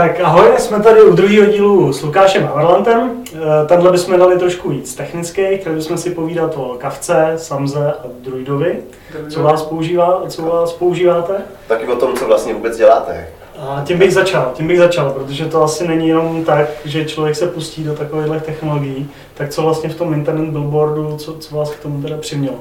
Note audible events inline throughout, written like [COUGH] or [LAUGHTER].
Tak ahoj, jsme tady u druhého dílu s Lukášem Haverlantem. Eh, Tenhle bychom dali trošku víc technický, chtěli bychom si povídat o kavce, samze a druidovi. Co vás, používá, co vás používáte? Taky o tom, co vlastně vůbec děláte. A tím bych začal, tím bych začal, protože to asi není jenom tak, že člověk se pustí do takových technologií, tak co vlastně v tom internet billboardu, co, co vás k tomu teda přimělo?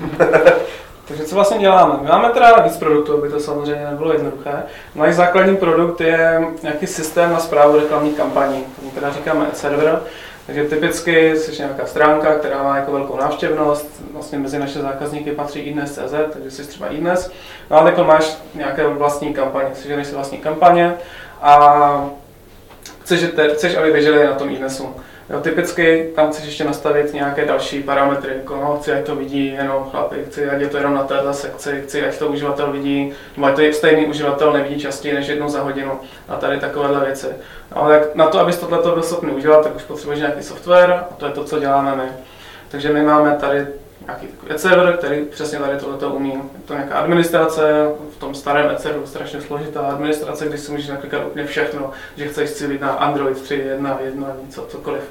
[LAUGHS] Takže co vlastně děláme? My máme teda víc produktů, aby to samozřejmě nebylo jednoduché. Náš základní produkt je nějaký systém na zprávu reklamních kampaní, který teda říkáme server. Takže typicky jsi nějaká stránka, která má jako velkou návštěvnost, vlastně mezi naše zákazníky patří iDnes.cz, takže jsi třeba iDnes, no ale jako máš nějaké vlastní kampaně, jsi si vlastní kampaně a chceš, chceš aby běželi na tom iDnesu. Jo, typicky tam chceš ještě nastavit nějaké další parametry, jako no, chci, ať to vidí jenom chlapi, chci, ať je to jenom na této sekci, chci, ať to uživatel vidí, nebo ať to je stejný uživatel nevidí častěji než jednou za hodinu a tady takovéhle věci. Ale na to, abys tohle byl schopný udělat, tak už potřebuješ nějaký software a to je to, co děláme my. Takže my máme tady nějaký takový server, který přesně tady tohleto umí. Je to nějaká administrace, v tom starém Etceru strašně složitá administrace, když si můžeš naklikat úplně všechno, že chceš cílit na Android 3, 1, 1, něco, cokoliv.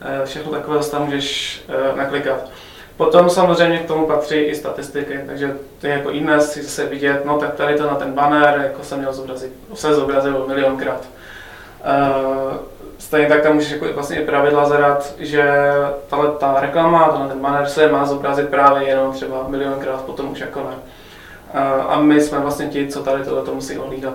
Eh, všechno takové tam můžeš eh, naklikat. Potom samozřejmě k tomu patří i statistiky, takže ty jako i dnes si zase vidět, no tak tady to na ten banner, jako jsem měl zobrazit, se zobrazil milionkrát. Stejně tak tam můžeš jako vlastně i pravidla zadat, že tahle ta reklama, tenhle ten banner se má zobrazit právě jenom třeba milionkrát, potom už jako ne. A my jsme vlastně ti, co tady tohle to musí ohlídat.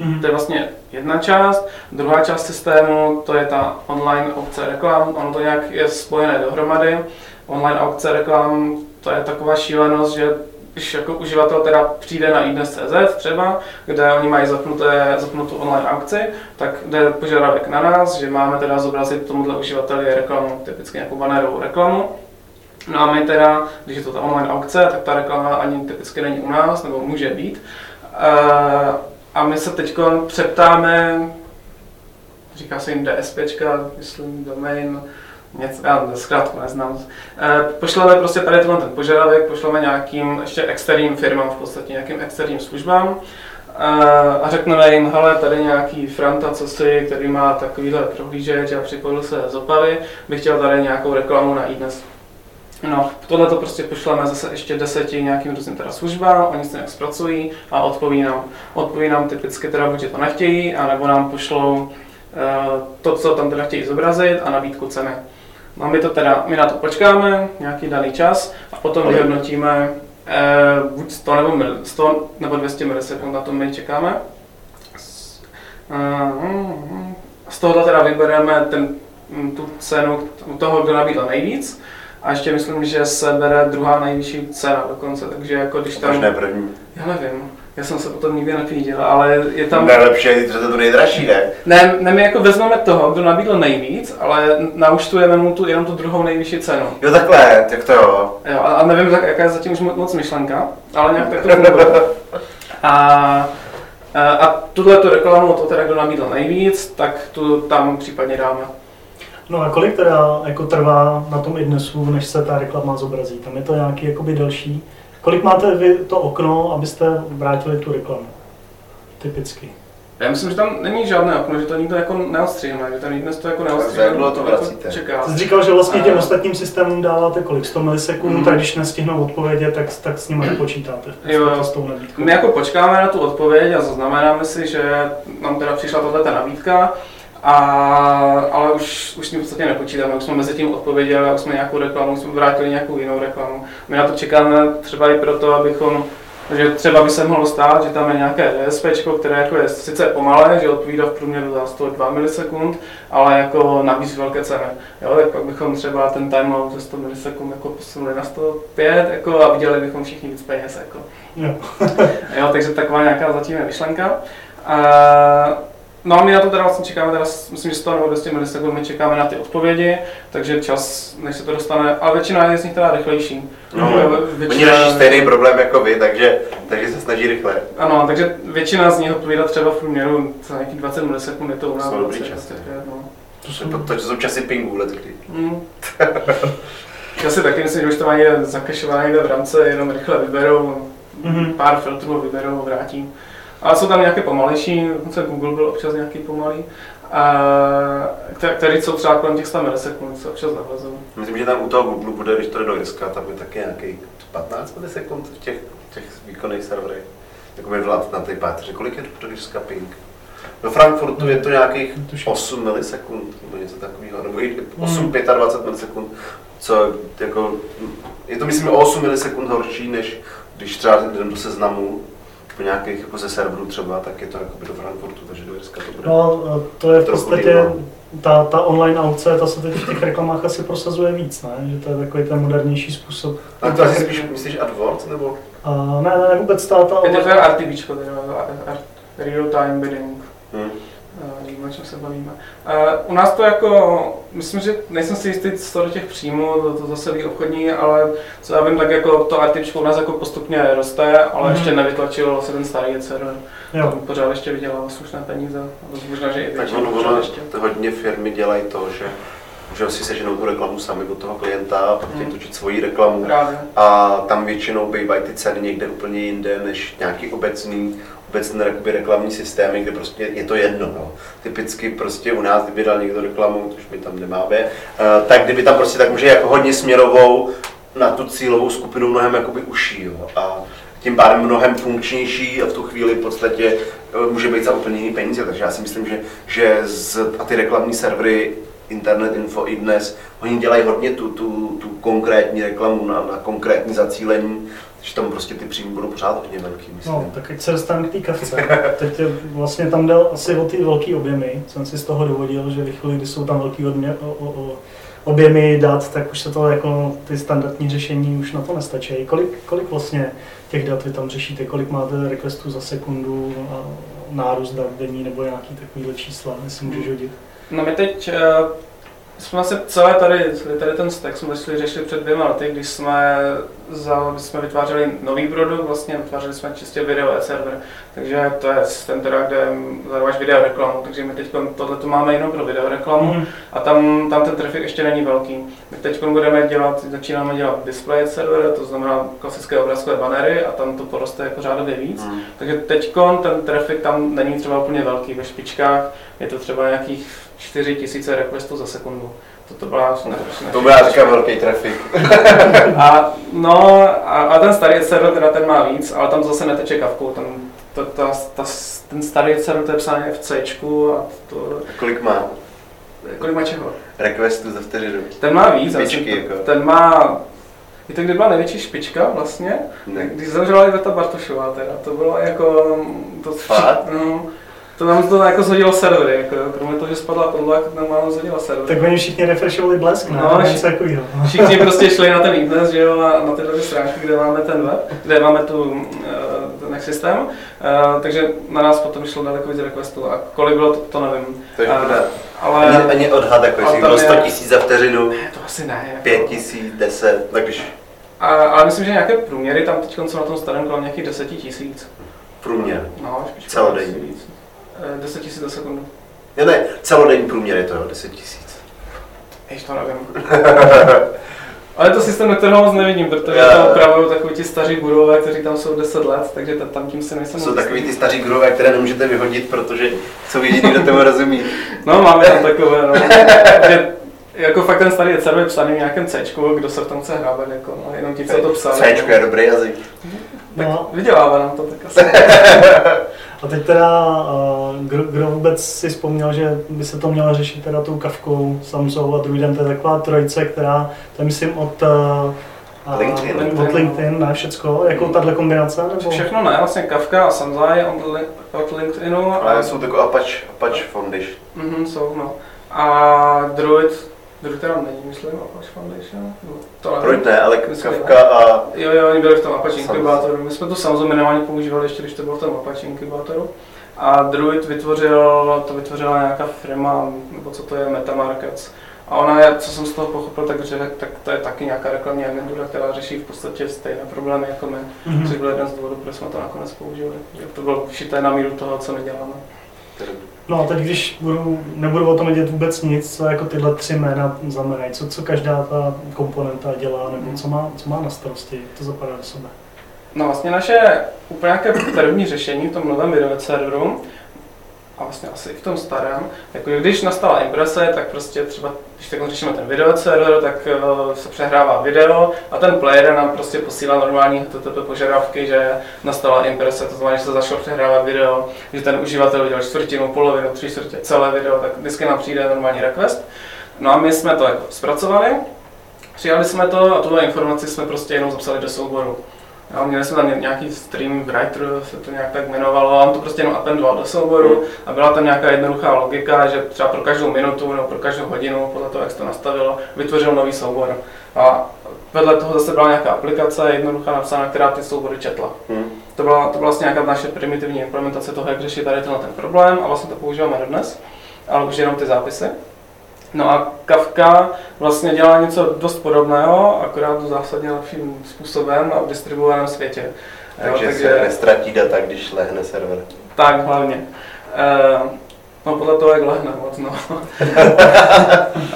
Mm-hmm. To je vlastně jedna část. Druhá část systému, to je ta online aukce reklam. Ono to nějak je spojené dohromady. Online aukce reklam, to je taková šílenost, že když jako uživatel teda přijde na iDnes.cz třeba, kde oni mají zapnuté, zapnutou online aukci, tak jde požadavek na nás, že máme teda zobrazit tomuhle uživateli reklamu, typicky nějakou bannerovou reklamu. No a my teda, když je to ta online aukce, tak ta reklama ani typicky není u nás, nebo může být. Eh, a my se teď přeptáme, říká se jim DSPčka, myslím domain, něco, já zkrátku neznám. E, pošleme prostě tady tenhle ten požadavek, pošleme nějakým ještě externím firmám, v podstatě nějakým externím službám e, a řekneme jim, hele, tady nějaký Franta, co si, který má takovýhle prohlížeč a připojil se z Opavy, bych chtěl tady nějakou reklamu na iDnes. No, tohle to prostě pošleme zase ještě deseti nějakým různým teda službám, oni se nějak zpracují a odpoví nám. Odpoví nám typicky teda buď to nechtějí, anebo nám pošlou e, to, co tam teda chtějí zobrazit a nabídku ceny. My to teda, my na to počkáme nějaký daný čas a potom vyhodnotíme eh, buď 100 nebo, 100 nebo 200 milisekund, na to my čekáme. Eh, z toho teda vybereme ten, tu cenu u toho, kdo nabídl nejvíc a ještě myslím, že se bere druhá nejvyšší cena dokonce, takže jako když tam... Možná první. Já nevím. Já jsem se potom nikdy nepíděl, ale je tam... Nejlepší je, že to je to nejdražší, ne? Ne, ne, my jako vezmeme toho, kdo nabídl nejvíc, ale nauštujeme mu tu jenom tu druhou nejvyšší cenu. Jo, takhle, tak to jo. Jo, a, a nevím, jaká je zatím už moc myšlenka, ale nějak tak to [LAUGHS] funguje. A, a, a tuhle tu reklamu, to teda kdo nabídl nejvíc, tak tu tam případně dáme. No a kolik teda jako trvá na tom i dnesu, než se ta reklama zobrazí? Tam je to nějaký jakoby delší Kolik máte vy to okno, abyste vrátili tu reklamu? Typicky. Já myslím, že tam není žádné okno, že to nikdo jako neostříhne, že tam dnes to jako neostříhne. Jak dlouho to vracíte? Čeká. Ty jsi říkal, že vlastně těm ostatním systémům dáváte kolik? 100 milisekund, mm. tak když nestihnou odpovědět, tak, tak s nimi nepočítáte. Jo, jo. S tou My jako počkáme na tu odpověď a zaznamenáme si, že nám teda přišla tato nabídka a, ale už, už s tím v podstatě nepočítáme, už jsme mezi tím odpověděli už jsme nějakou reklamu, jsme vrátili nějakou jinou reklamu. My na to čekáme třeba i proto, abychom že třeba by se mohlo stát, že tam je nějaké DSP, které jako je sice pomalé, že odpovídá v průměru za 102 milisekund, ale jako navíc velké ceny. Jo, tak pak bychom třeba ten timeout ze 100 milisekund jako posunuli na 105 jako, a viděli bychom všichni víc peněz. Jako. Jo. [LAUGHS] jo, takže taková nějaká zatím je myšlenka. A, No a my na to teda vlastně čekáme, teda, myslím, že 100 nebo 200 milisekund, my čekáme na ty odpovědi, takže čas, než se to dostane, ale většina je z nich teda rychlejší. No, většina... Oni řeší stejný problém jako vy, takže, takže se snaží rychle. Ano, takže většina z nich odpovídá třeba v průměru za nějakých 20 milisekund, je to u nás. To dobrý čas. No. To, jsou, to, to jsou časy pingu let kdy. Mm. [LAUGHS] Časy taky myslím, že už to mají zakašované v rámci, jenom rychle vyberou, mm-hmm. pár filtrů vyberou, vrátím. Ale jsou tam nějaké pomalejší, dokonce Google byl občas nějaký pomalý, a, který jsou třeba kolem těch 100 milisekund, se občas zavlezou. Myslím, že tam u toho Google bude, když to jde do Irska, tam je taky nějaký 15 milisekund v těch, těch výkonných serverech. Jakoby vlad na té pátře. Kolik je do Irska ping? Do Frankfurtu je to nějakých 8 milisekund, nebo něco takového, nebo i 8, hmm. 25 milisekund, co jako, je to myslím o 8 milisekund horší, než když třeba jdem do seznamu, po nějakých jako ze serverů třeba, tak je to jako do Frankfurtu, takže do Jirska to bude. No, to je v podstatě, ta, ta online aukce, ta se teď v těch reklamách asi prosazuje víc, ne? Že to je takový ten modernější způsob. A to asi spíš myslíš AdWords, nebo? A ne, ne, vůbec ta, ta online... Je to RTBčko, real time bidding. Hmm o čem se bavíme. Uh, u nás to jako, myslím, že nejsem si jistý, co do těch příjmů, to, to zase ví obchodní, ale co já vím, tak jako to artičko u nás jako postupně roste, ale mm. ještě nevytlačil se ten starý server. Jo. Tam pořád ještě vydělal slušné peníze, možná, že i Tak ono, ono ještě. To hodně firmy dělají to, že že si seženou tu reklamu sami od toho klienta a pak hmm. točit svoji reklamu. Právě. A tam většinou bývají ty ceny někde úplně jinde než nějaký obecný obecné jakoby, reklamní systémy, kde prostě je to jedno. No. Typicky prostě u nás, kdyby dal někdo reklamu, což my tam nemáme, uh, tak kdyby tam prostě tak může jako hodně směrovou na tu cílovou skupinu mnohem jakoby uší. Jo. A tím pádem mnohem funkčnější a v tu chvíli v podstatě uh, může být za úplně jiný peníze. Takže já si myslím, že, že z, a ty reklamní servery Internet Info i dnes, oni dělají hodně tu, tu, tu konkrétní reklamu na, na konkrétní zacílení že tam prostě ty příjmy budou pořád hodně velký, myslím. No, tak ať se dostane k té kavce. Teď je, vlastně tam jde asi o ty velké objemy. Jsem si z toho dovodil, že ve chvíli, kdy jsou tam velké odmě, o, o, o, objemy dat, tak už se to jako ty standardní řešení už na to nestačí. Kolik, kolik vlastně těch dat vy tam řešíte? Kolik máte requestů za sekundu a nárůst dat denní nebo nějaký takovýhle čísla, jestli můžeš hodit? No my teď eh, jsme se celé tady, tady ten stack jsme začali řešili před dvěma lety, když jsme, za, když jsme vytvářeli nový produkt, vlastně vytvářeli jsme čistě video server, takže to je systém, teda, kde zadáváš video reklamu, takže my teď tohle to máme jenom pro video reklamu mm. a tam, tam ten trafik ještě není velký. My teď budeme dělat, začínáme dělat display server, to znamená klasické obrázkové banery a tam to poroste jako řádově víc, mm. takže teď ten trafik tam není třeba úplně velký, ve špičkách je to třeba nějakých 4000 requestů za sekundu. To, to byla ne, To byla říká velký trafik. [LAUGHS] a, no, a, a, ten starý server teda ten má víc, ale tam zase neteče kavkou. Tam, to, ta, ta, ten starý server to je psáno v C a to... A kolik má? Kolik má čeho? Requestů za vteřinu. Ten má víc. Špičky, jako. Ten má Víte, kdy byla největší špička vlastně? Ne. Když zemřela Iveta Bartošová teda, to bylo jako... To, Fakt? No, to nám to jako zhodilo servery, jako, kromě toho, že spadla podla, tak nám málo zhodila servery. Tak oni všichni refreshovali blesk, ne? No, něco takového. Všichni [LAUGHS] prostě šli na ten e že jo, na, na tyhle stránky, kde máme ten web, kde máme tu, uh, ten systém, uh, takže na nás potom šlo daleko víc requestů a kolik bylo, to, to nevím. To je uh, ale, ani, ani odhad, jako jestli bylo 100 tisíc za vteřinu, ne, to asi ne. Jako, 5 tisíc, 10, tak když... A, ale myslím, že nějaké průměry tam teď jsou na tom starém kolem nějakých 10 tisíc. Průměr? No, Celodenní. 10 000 za sekundu. Ne, ne, celodenní průměr je to, 10 000. Ještě to nevím. [LAUGHS] Ale to systém, na kterého moc nevidím, protože yeah. to opravují takový ti staří gurové, kteří tam jsou 10 let, takže tam tím si nejsem Jsou takový ty staří gurové, které nemůžete vyhodit, protože jsou jediný, kdo tomu rozumí. No, máme tam takové, no. [LAUGHS] že, jako fakt ten starý server je psaný v nějakém C, kdo se v tom chce hrábat, jako, no, jenom ti, co to psali. C je dobrý jazyk. No. vydělává nám to tak [LAUGHS] asi. A teď teda, kdo, kdo vůbec si vzpomněl, že by se to mělo řešit teda tou kavkou Samsung a druhým, to je taková trojice, která, to je myslím od LinkedIn, LinkedIn, od LinkedIn, ne všecko, jako tahle kombinace? Nebo? Všechno ne, vlastně Kafka a Samzai od, od LinkedInu. Ale jsou jako Apache, Apache Foundation. Mhm, jsou, no. A Druid Druid teda není, myslím, Apache Foundation. To Proč ne, ale Kafka a... Jo, jo, oni byli v tom Apache Inkubátoru. My jsme to samozřejmě minimálně používali ještě, když to bylo v tom Apache Inkubátoru. A Druid vytvořil, to vytvořila nějaká firma, nebo co to je, Metamarkets. A ona je, co jsem z toho pochopil, tak, že, tak to je taky nějaká reklamní agentura, která řeší v podstatě stejné problémy jako my, mm-hmm. což byl jeden z důvodů, proč jsme to nakonec použili. Že to bylo všité na míru toho, co my děláme. No a teď, když budu, nebudu o tom vědět vůbec nic, co jako tyhle tři jména znamenají, co, co každá ta komponenta dělá, nebo co má, co má na starosti, jak to zapadá do sebe. No vlastně naše úplně nějaké první řešení v tom novém video serveru a vlastně asi v tom starém, jako když nastala imprese, tak prostě třeba, když takhle řešíme ten video server, tak uh, se přehrává video a ten player nám prostě posílá normální HTTP požadavky, že nastala imprese, to znamená, že se zašlo přehrávat video, že ten uživatel udělal čtvrtinu, polovinu, tři čtvrtě, celé video, tak vždycky nám přijde normální request. No a my jsme to jako zpracovali, přijali jsme to a tuhle informaci jsme prostě jenom zapsali do souboru. Jo, měli jsme tam nějaký stream writer, se to nějak tak jmenovalo, a on to prostě jenom appendoval do souboru a byla tam nějaká jednoduchá logika, že třeba pro každou minutu nebo pro každou hodinu, podle toho, jak se to nastavilo, vytvořil nový soubor. A vedle toho zase byla nějaká aplikace jednoduchá napsaná, která ty soubory četla. Hmm. To, byla, to byla vlastně nějaká naše primitivní implementace toho, jak řešit tady tenhle ten problém a vlastně to používáme dnes, ale už jenom ty zápisy. No a Kafka vlastně dělá něco dost podobného, akorát zásadně lepším způsobem a v distribuovaném světě. Takže, jo, takže se nestratí data, když lehne server. Tak, hlavně. Uh, no podle toho, jak lehne moc, no. [LAUGHS]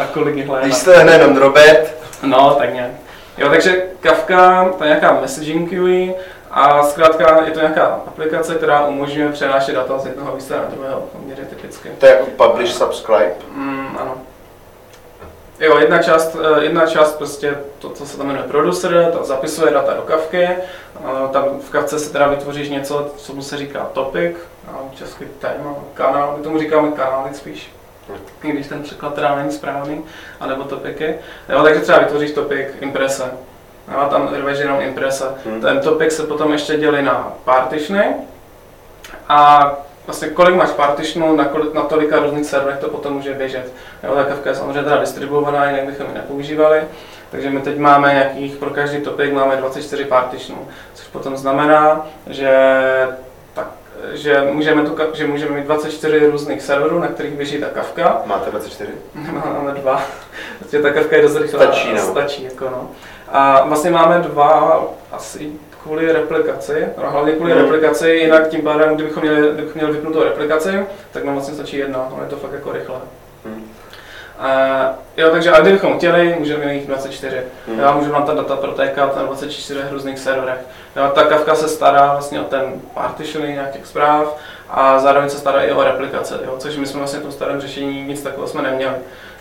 a kolik jich lehne. Když se lehne jenom drobet. No, tak nějak. Jo, takže Kafka, to je nějaká messaging queue a zkrátka je to nějaká aplikace, která umožňuje přenášet data z jednoho místa na druhého, poměrně typicky. To je jako publish, subscribe? Mm, ano. Jo, jedna část, eh, jedna část prostě to, co se tam jmenuje producer, ta zapisuje data do kavky, tam v kavce se teda vytvoříš něco, co mu se říká topic, český téma, kanál, my tomu říkáme kanály spíš, i když ten překlad teda není správný, anebo topiky. Jo, takže třeba vytvoříš topic imprese, jo, tam rveš jenom imprese. Hmm. Ten topic se potom ještě dělí na partitiony a vlastně kolik máš partitionů, na, kolik, na tolika různých serverech to potom může běžet. Jo, ta Kafka je samozřejmě teda distribuovaná, jinak bychom ji nepoužívali. Takže my teď máme nějakých, pro každý topic máme 24 partitionů, což potom znamená, že tak, že můžeme, tu, že můžeme mít 24 různých serverů, na kterých běží ta Kafka. Máte 24? Máme dva. Protože ta Kafka je dost rychlá. Stačí, no. Stačí, jako no. A vlastně máme dva asi kvůli replikaci, no, hlavně kvůli hmm. replikaci, jinak tím pádem, kdybychom měli, kdybychom měli vypnutou replikaci, tak nám vlastně stačí jedna, ale je to fakt jako rychle. Hmm. Uh, jo, takže a kdybychom chtěli, můžeme mít 24. Hmm. Já můžu nám ta data protékat na 24 různých serverech. Jo, ta Kafka se stará vlastně o ten partitioning nějakých zpráv a zároveň se stará i o replikace, jo, což my jsme vlastně v tom starém řešení nic takového jsme neměli.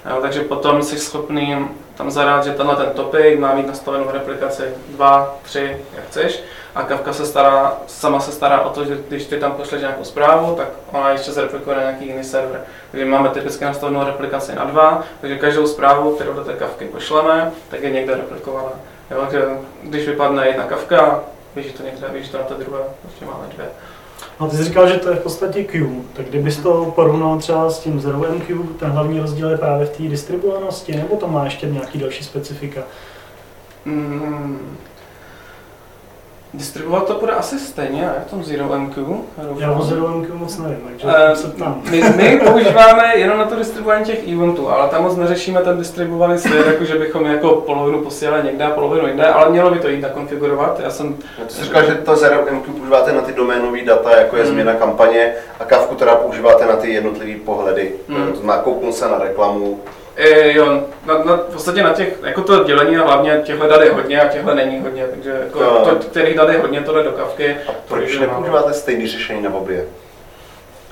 Jo, takže potom jsi schopný tam zadat, že tenhle ten topic má mít nastavenou replikaci 2, 3, jak chceš. A Kafka se stará, sama se stará o to, že když ty tam pošleš nějakou zprávu, tak ona ještě zreplikuje na nějaký jiný server. Takže máme typicky nastavenou replikaci na dva, takže každou zprávu, kterou do té kavky pošleme, tak je někde replikovaná. Jo, takže když vypadne jedna kavka, běží to někde, běží to na té druhé, ještě máme dvě. No ty jsi říkal, že to je v podstatě Q, tak kdybys to porovnal třeba s tím Zero MQ, ten hlavní rozdíl je právě v té distribuovanosti, nebo to má ještě nějaký další specifika? Mm, Distribuovat to bude asi stejně, jak v tom Zero MQ. Já o Zero MQ moc nevím, takže uh, se ptám. My, my [LAUGHS] používáme jenom na to distribuování těch eventů, ale tam moc neřešíme ten distribuovaný svět, jako že bychom jako polovinu posílali někde a polovinu jinde, ale mělo by to jít nakonfigurovat. Já jsem... Ty jsi říkal, že to Zero MQ používáte na ty doménové data, jako je hmm. změna kampaně, a Kavku teda používáte na ty jednotlivé pohledy. Hmm. To nakouknu se na reklamu, E, jo, na, na, v podstatě na těch, jako to dělení a hlavně těchhle dat je hodně a těchhle není hodně, takže jako no. to, kterých dat je hodně, to jde do kavky. A proč nepoužíváte stejný řešení na obě?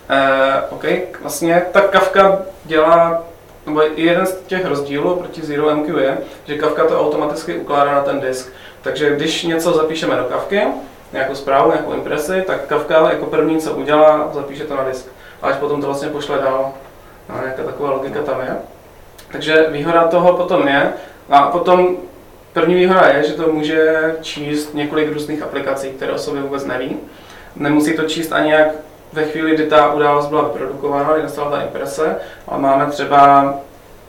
E, OK, vlastně ta kavka dělá, nebo jeden z těch rozdílů proti Zero MQ je, že kavka to automaticky ukládá na ten disk. Takže když něco zapíšeme do kavky, nějakou zprávu, nějakou impresi, tak kavka jako první, co udělá, zapíše to na disk. A až potom to vlastně pošle dál. No, nějaká taková logika tam je. Takže výhoda toho potom je, a potom první výhoda je, že to může číst několik různých aplikací, které o sobě vůbec neví. Nemusí to číst ani jak ve chvíli, kdy ta událost byla vyprodukována, kdy nastala ta imprese, ale máme třeba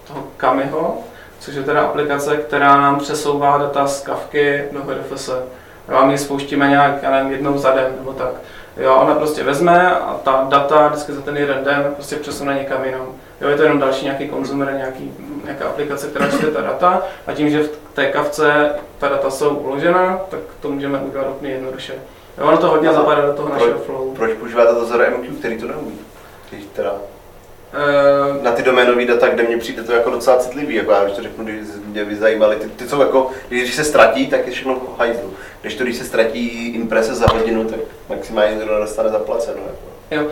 toho Kamiho, což je teda aplikace, která nám přesouvá data z kavky do HDFS. A my ji spouštíme nějak, já nevím, jednou za den nebo tak. Jo, ona prostě vezme a ta data vždycky za ten jeden den prostě přesune někam jinam. Jo, je to jenom další nějaký konzumer, nějaký, nějaká aplikace, která čte ta data a tím, že v té kavce ta data jsou uložena, tak to můžeme udělat úplně jednoduše. Jo, ono to hodně zapadá do toho našeho flow. Proč používáte to za MQ, který to neumí? Když teda Uh, na ty doménové data, kde mně přijde to jako docela citlivý, jako já když to řeknu, když mě by zajímaly, ty, ty jsou jako, když se ztratí, tak je všechno v hajzlu. Když to, když se ztratí imprese za hodinu, tak maximálně to dostane zaplaceno. Jako. Jo, uh,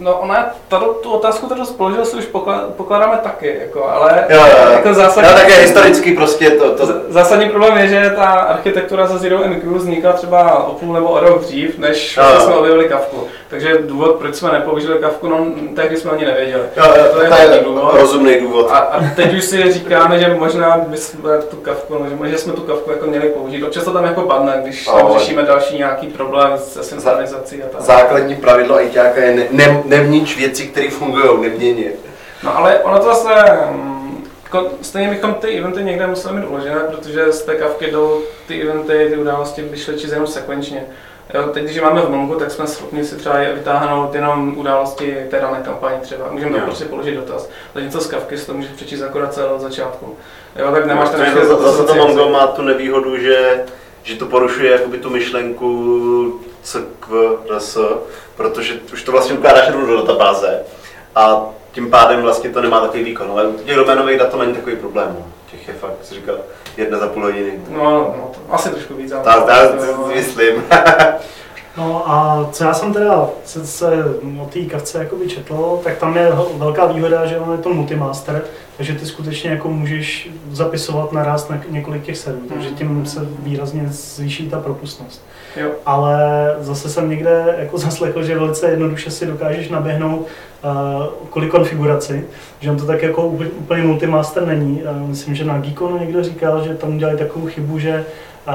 No ona, tady, tu otázku, kterou spoložil si už pokládáme taky, jako, ale jo, jo. jako zásadní, no, také historicky prostě to, to... Zásadní problém je, že ta architektura za Zero MQ vznikla třeba o půl nebo o rok dřív, než jo, jsme objevili kavku. Takže důvod, proč jsme nepoužili kavku, no tehdy jsme ani nevěděli. Jo, jo, to je, to je důvod. rozumný důvod. A, a, teď už si říkáme, že možná bychom tu kavku, no, že možná jsme tu kavku jako měli použít. Občas to tam jako padne, když tam řešíme další nějaký problém se synchronizací a tak. Základní pravidlo ITáka je ne, ne, nevnič věci, které fungují, neměnit. No ale ono to zase, mm, stejně bychom ty eventy někde museli mít uložené, protože z té kavky jdou ty eventy, ty události by šly čistě jenom sekvenčně. Jo, teď, když máme v Mongu, tak jsme schopni si třeba vytáhnout jenom události té dané kampaně třeba. Můžeme tam prostě položit dotaz. něco z kavky si to můžeš přečíst akorát celé od začátku. Jo, tak nemáš tam no, zase, zase to Mongo má tu nevýhodu, že, že to porušuje jakoby tu myšlenku CQRS, protože už to vlastně ukládáš do databáze a tím pádem vlastně to nemá takový výkon. Ale u těch doménových dat to není takový problém. No. Těch je fakt, jak jsi říkal, jedna za půl hodiny. No, no to asi trošku víc. Tak, tak, myslím. [LAUGHS] No a co já jsem teda se, se o té kavce jakoby četl, tak tam je velká výhoda, že on je to multimaster, takže ty skutečně jako můžeš zapisovat naraz na několik těch serverů, takže tím se výrazně zvýší ta propustnost. Jo. Ale zase jsem někde jako [LAUGHS] zaslechl, že velice jednoduše si dokážeš naběhnout uh, kolik konfiguraci, že on to tak jako úplně multimaster není. Uh, myslím, že na Geekonu někdo říkal, že tam udělali takovou chybu, že uh,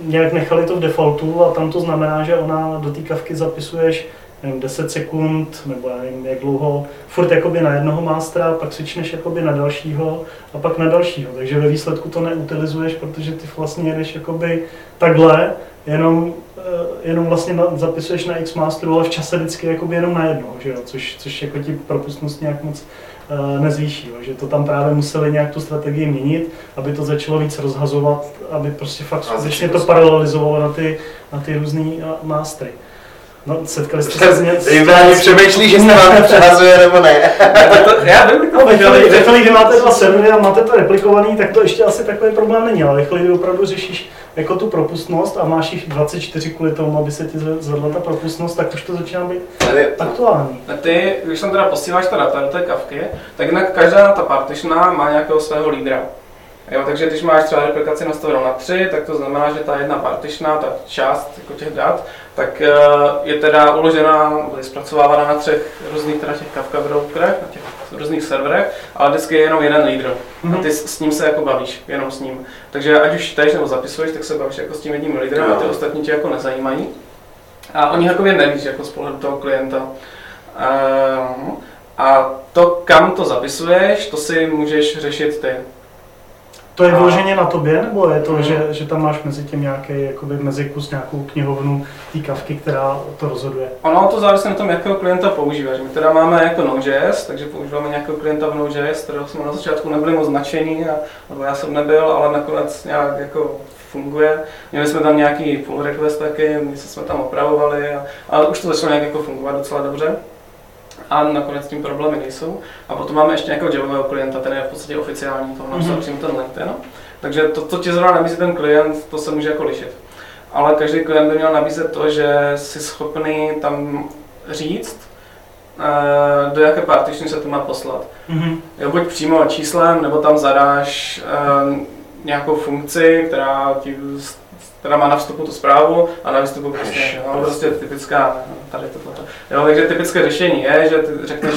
nějak nechali to v defaultu a tam to znamená, že ona do té kavky zapisuješ nevím, 10 sekund, nebo já nevím, jak dlouho, furt jakoby na jednoho mástra, pak switchneš jakoby na dalšího a pak na dalšího. Takže ve výsledku to neutilizuješ, protože ty vlastně jedeš jakoby takhle, jenom, eh, jenom vlastně zapisuješ na X masteru, ale v čase vždycky jakoby jenom na jedno, že jo? Což, což jako ti propustnost nějak moc uh, nezvýší. Jo? Že to tam právě museli nějak tu strategii měnit, aby to začalo víc rozhazovat, aby prostě fakt skutečně to paralelizovalo na ty, na ty různé uh, mástry. No, setkali jste se s něco? ani přemýšlí, že se vám to přehazuje nebo ne. [LAUGHS] já vím, no, ve chvíli, ve chvíli, kdy máte dva servery a máte to replikovaný, tak to ještě asi takový problém není, ale ve chvíli, kdy opravdu řešíš jako tu propustnost a máš jich 24 kvůli tomu, aby se ti zvedla ta propustnost, tak už to začíná být aktuální. Ty, když tam teda posíláš ta data do té kavky, tak jinak každá ta partitiona má nějakého svého lídra. Jo, takže když máš třeba replikaci nastavenou na 3, tak to znamená, že ta jedna partičná, ta část jako těch dat, tak eh, je teda uložena, je zpracovávána na třech různých teda těch Kafka brokerech, na těch různých serverech, ale vždycky je jenom jeden lídr. Mm-hmm. A mhm. ty s ním se jako bavíš, jenom s ním. Takže ať už čteš nebo zapisuješ, tak se bavíš jako s tím jedním lídrem no. a ty ostatní tě jako nezajímají. A oni jako nevíš jako z pohledu toho klienta. Um, a to, kam to zapisuješ, to si můžeš řešit ty. To je vyloženě na tobě, nebo je to, mm. že, že tam máš mezi tím nějaký jakoby mezikus, nějakou knihovnu té kavky, která to rozhoduje? Ono to závisí na tom, jakého klienta používáš. My teda máme jako Node.js, takže používáme nějakého klienta v Node.js, kterého jsme na začátku nebyli moc značení, a, nebo já jsem nebyl, ale nakonec nějak jako funguje. Měli jsme tam nějaký pull request taky, my jsme tam opravovali, a, ale už to začalo nějak jako fungovat docela dobře a nakonec s tím problémy nejsou. A potom máme ještě nějakého javového klienta, ten je v podstatě oficiální, toho napsal mm-hmm. přímo ten LinkedIn. Takže to, co ti zrovna nabízí ten klient, to se může jako lišit. Ale každý klient by měl nabízet to, že si schopný tam říct, eh, do jaké partition se to má poslat. Mm-hmm. Jo, buď přímo číslem, nebo tam zadáš eh, nějakou funkci, která ti která má na vstupu tu zprávu a na výstupu prostě, no, prostě typická, tady tohle. Jo, takže typické řešení je, že ty řekneš,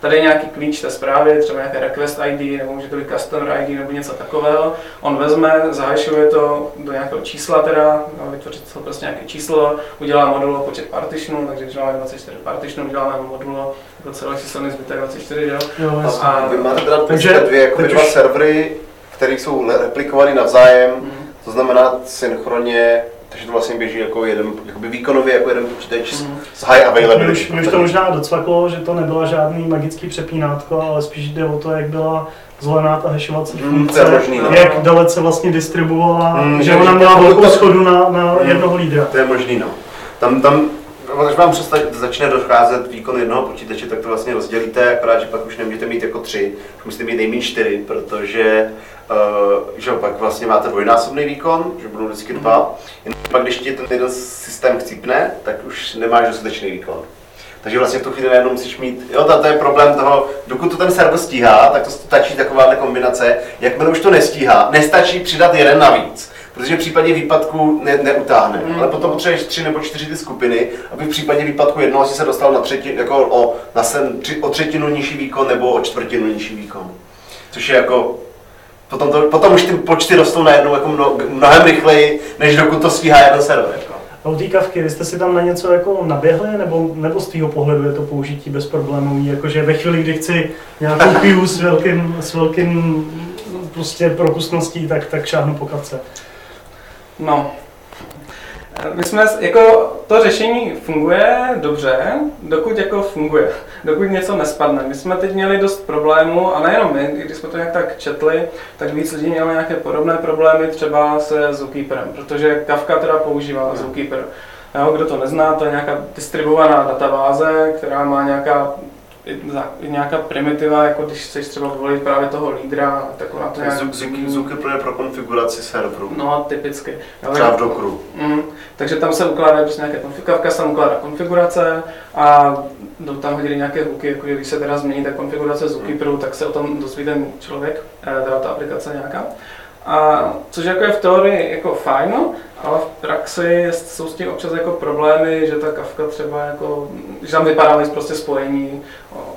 tady je nějaký klíč té zprávy, třeba nějaké request ID, nebo může to být customer ID, nebo něco takového. On vezme, zahajšuje to do nějakého čísla teda, no, vytvoří to prostě nějaké číslo, udělá modulo počet partitionů, takže když máme 24 partitionů, uděláme modulo jako celý číselný zbytek 24, jo. jo a, vy máte teda takže, dvě, jako dva už... servery, které jsou replikované navzájem, mm to znamená synchronně, takže to vlastně běží jako jeden, jakoby výkonově jako jeden počítač mm. s high availability. Mě už to možná docvaklo, že to nebyla žádný magický přepínátko, ale spíš jde o to, jak byla zvolená ta hashovací mm, funkce, mm, možný, no. jak dalece vlastně distribuovala, mm, že ona měla velkou schodu na, na mm, jednoho lídra. To je možný, no. Tam, tam když vám začne docházet výkon jednoho počítače, tak to vlastně rozdělíte, akorát, že pak už nemůžete mít jako tři, už musíte mít nejméně čtyři, protože že pak vlastně máte dvojnásobný výkon, že budou vždycky dva, jen pak když ti ten jeden systém chcípne, tak už nemáš dostatečný výkon. Takže vlastně v tu chvíli najednou musíš mít, jo, to je problém toho, dokud to ten server stíhá, tak to stačí takováhle kombinace, jakmile už to nestíhá, nestačí přidat jeden navíc protože v případě výpadku ne, neutáhne. Mm. Ale potom potřebuješ tři nebo čtyři ty skupiny, aby v případě výpadku jednoho si se dostal na třetinu, jako o, na sen, tři, o třetinu nižší výkon nebo o čtvrtinu nižší výkon. Což je jako Potom, to, potom už ty počty rostou najednou jako mno, mnohem rychleji, než dokud to stíhá jeden server. Jako. A u té kavky, vy jste si tam na něco jako naběhli, nebo, nebo z tvého pohledu je to použití bezproblémový, jakože ve chvíli, kdy chci nějakou [LAUGHS] queue s velkým, s velkým prostě propustností, tak, tak šáhnu po kavce. No, my jsme, jako to řešení funguje dobře, dokud jako funguje, [LAUGHS] dokud něco nespadne. My jsme teď měli dost problémů a nejenom my, když jsme to nějak tak četli, tak víc lidí mělo nějaké podobné problémy třeba se Zookeeperem, protože Kafka teda používá Zookeeper. Jo, kdo to nezná, to je nějaká distribuovaná databáze, která má nějaká nějaká primitiva, jako když chceš třeba volit právě toho lídra, tak ona to nějak... Zookeeper je pro konfiguraci serveru. No, typicky. Třeba v Dockeru. Mm, takže tam se ukládá prostě nějaké konfigurace, tam ukládá konfigurace a do tam hodili nějaké hooky, jako když se teda změní ta konfigurace Zookeeperu, tak se o tom dozví ten člověk, eh, teda ta aplikace nějaká. A což jako je v teorii jako fajn, ale v praxi jsou s tím občas jako problémy, že ta kavka třeba jako, že tam vypadá prostě spojení.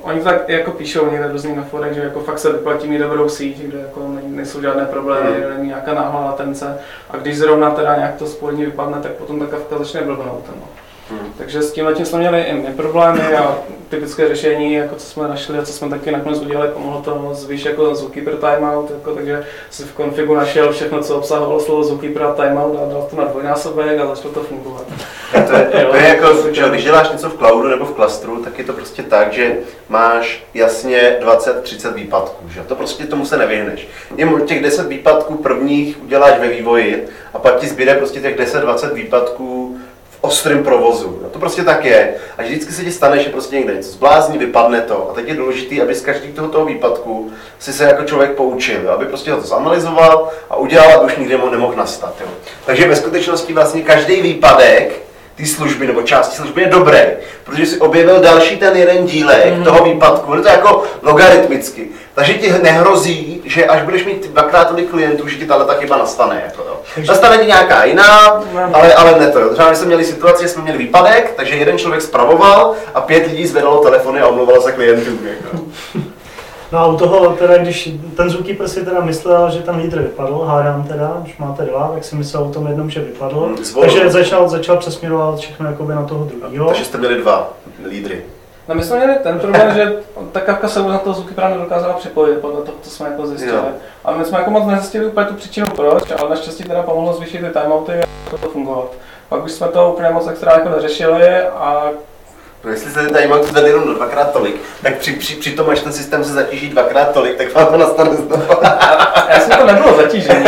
Oni tak jako píšou někde různý na forek, že jako fakt se vyplatí mít dobrou síť, kde jako nejsou žádné problémy, mm. není nějaká náhlá latence. A když zrovna teda nějak to spojení vypadne, tak potom ta kavka začne blbnout. No. Hmm. Takže s tím jsme měli i my problémy a typické řešení, jako co jsme našli a co jsme taky nakonec udělali, pomohlo to zvýš jako zookeeper timeout, jako, takže si v konfigu našel všechno, co obsahovalo slovo zookeeper a timeout a dal to na dvojnásobek a začalo to fungovat. to je, [LAUGHS] to je jako, že když děláš něco v cloudu nebo v klastru, tak je to prostě tak, že máš jasně 20-30 výpadků, že? To prostě tomu se nevyhneš. Jen těch 10 výpadků prvních uděláš ve vývoji a pak ti zbyde prostě těch 10-20 výpadků ostrým provozu. No to prostě tak je. A vždycky se ti stane, že prostě někde něco zblázní, vypadne to. A teď je důležité, aby z každého toho, toho výpadku si se jako člověk poučil, aby prostě ho to zanalizoval a udělal, aby už nikdy mu nemohl nastat. Jo. Takže ve skutečnosti vlastně každý výpadek té služby nebo části služby je dobrý, protože si objevil další ten jeden dílek mm. toho výpadku. Je to jako logaritmicky. Takže ti nehrozí, že až budeš mít dvakrát tolik klientů, že ti tahle chyba nastane. Jako, jo. Takže... Nastane ti nějaká jiná, ale, ale ne to. Jo. Třeba my jsme měli situaci, že jsme měli výpadek, takže jeden člověk spravoval a pět lidí zvedalo telefony a omlouvalo se klientům. Jako. [LAUGHS] No a u toho, teda, když ten zookeeper si teda myslel, že ten lídr vypadl, hádám teda, když máte dva, tak si myslel o tom jednom, že vypadl. Hmm, takže začal, začal přesměrovat všechno jakoby na toho druhého. Takže jste měli dva lídry. No my jsme měli ten problém, že ta kapka se na toho zvuky právě nedokázala připojit, podle toho, co jsme jako zjistili. Jo. Ale my jsme jako moc nezjistili úplně tu příčinu proč, ale naštěstí teda pomohlo zvýšit ty timeouty a to fungovat. Pak už jsme to úplně moc extra jako neřešili a No, jestli se tady mám to jenom dvakrát tolik, tak při, při, při tom, až ten systém se zatíží dvakrát tolik, tak vám to nastane znovu. [LAUGHS] Já jsem to nebylo zatížení.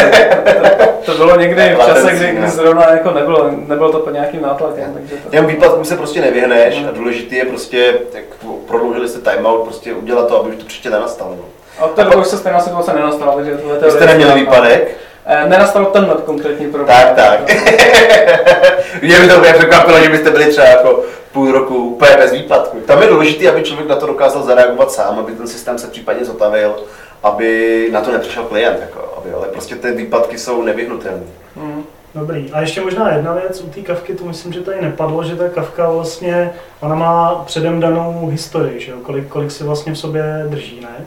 To, to bylo někdy v čase, kdy, kdy no. zrovna jako nebylo, nebylo to pod nějakým nátlakem. Takže to... Těm výpadkům se prostě nevyhneš a důležité je prostě, jak prodloužili jste timeout, prostě udělat to, aby už to příště nenastalo. No. A to už se stejná situace nenastala, takže tohle je jste neměli výpadek? Eh, nenastal tenhle konkrétní problém. Tak, tak. [LAUGHS] Mě by to úplně překvapilo, že byste byli třeba jako půl roku úplně bez výpadku. Tam je důležité, aby člověk na to dokázal zareagovat sám, aby ten systém se případně zotavil, aby na to nepřišel klient, jako, aby, ale prostě ty výpadky jsou nevyhnutelné. Hmm. Dobrý. A ještě možná jedna věc, u té kavky to myslím, že tady nepadlo, že ta kavka vlastně, ona má předem danou historii, že jo? Kolik, kolik si vlastně v sobě drží, ne?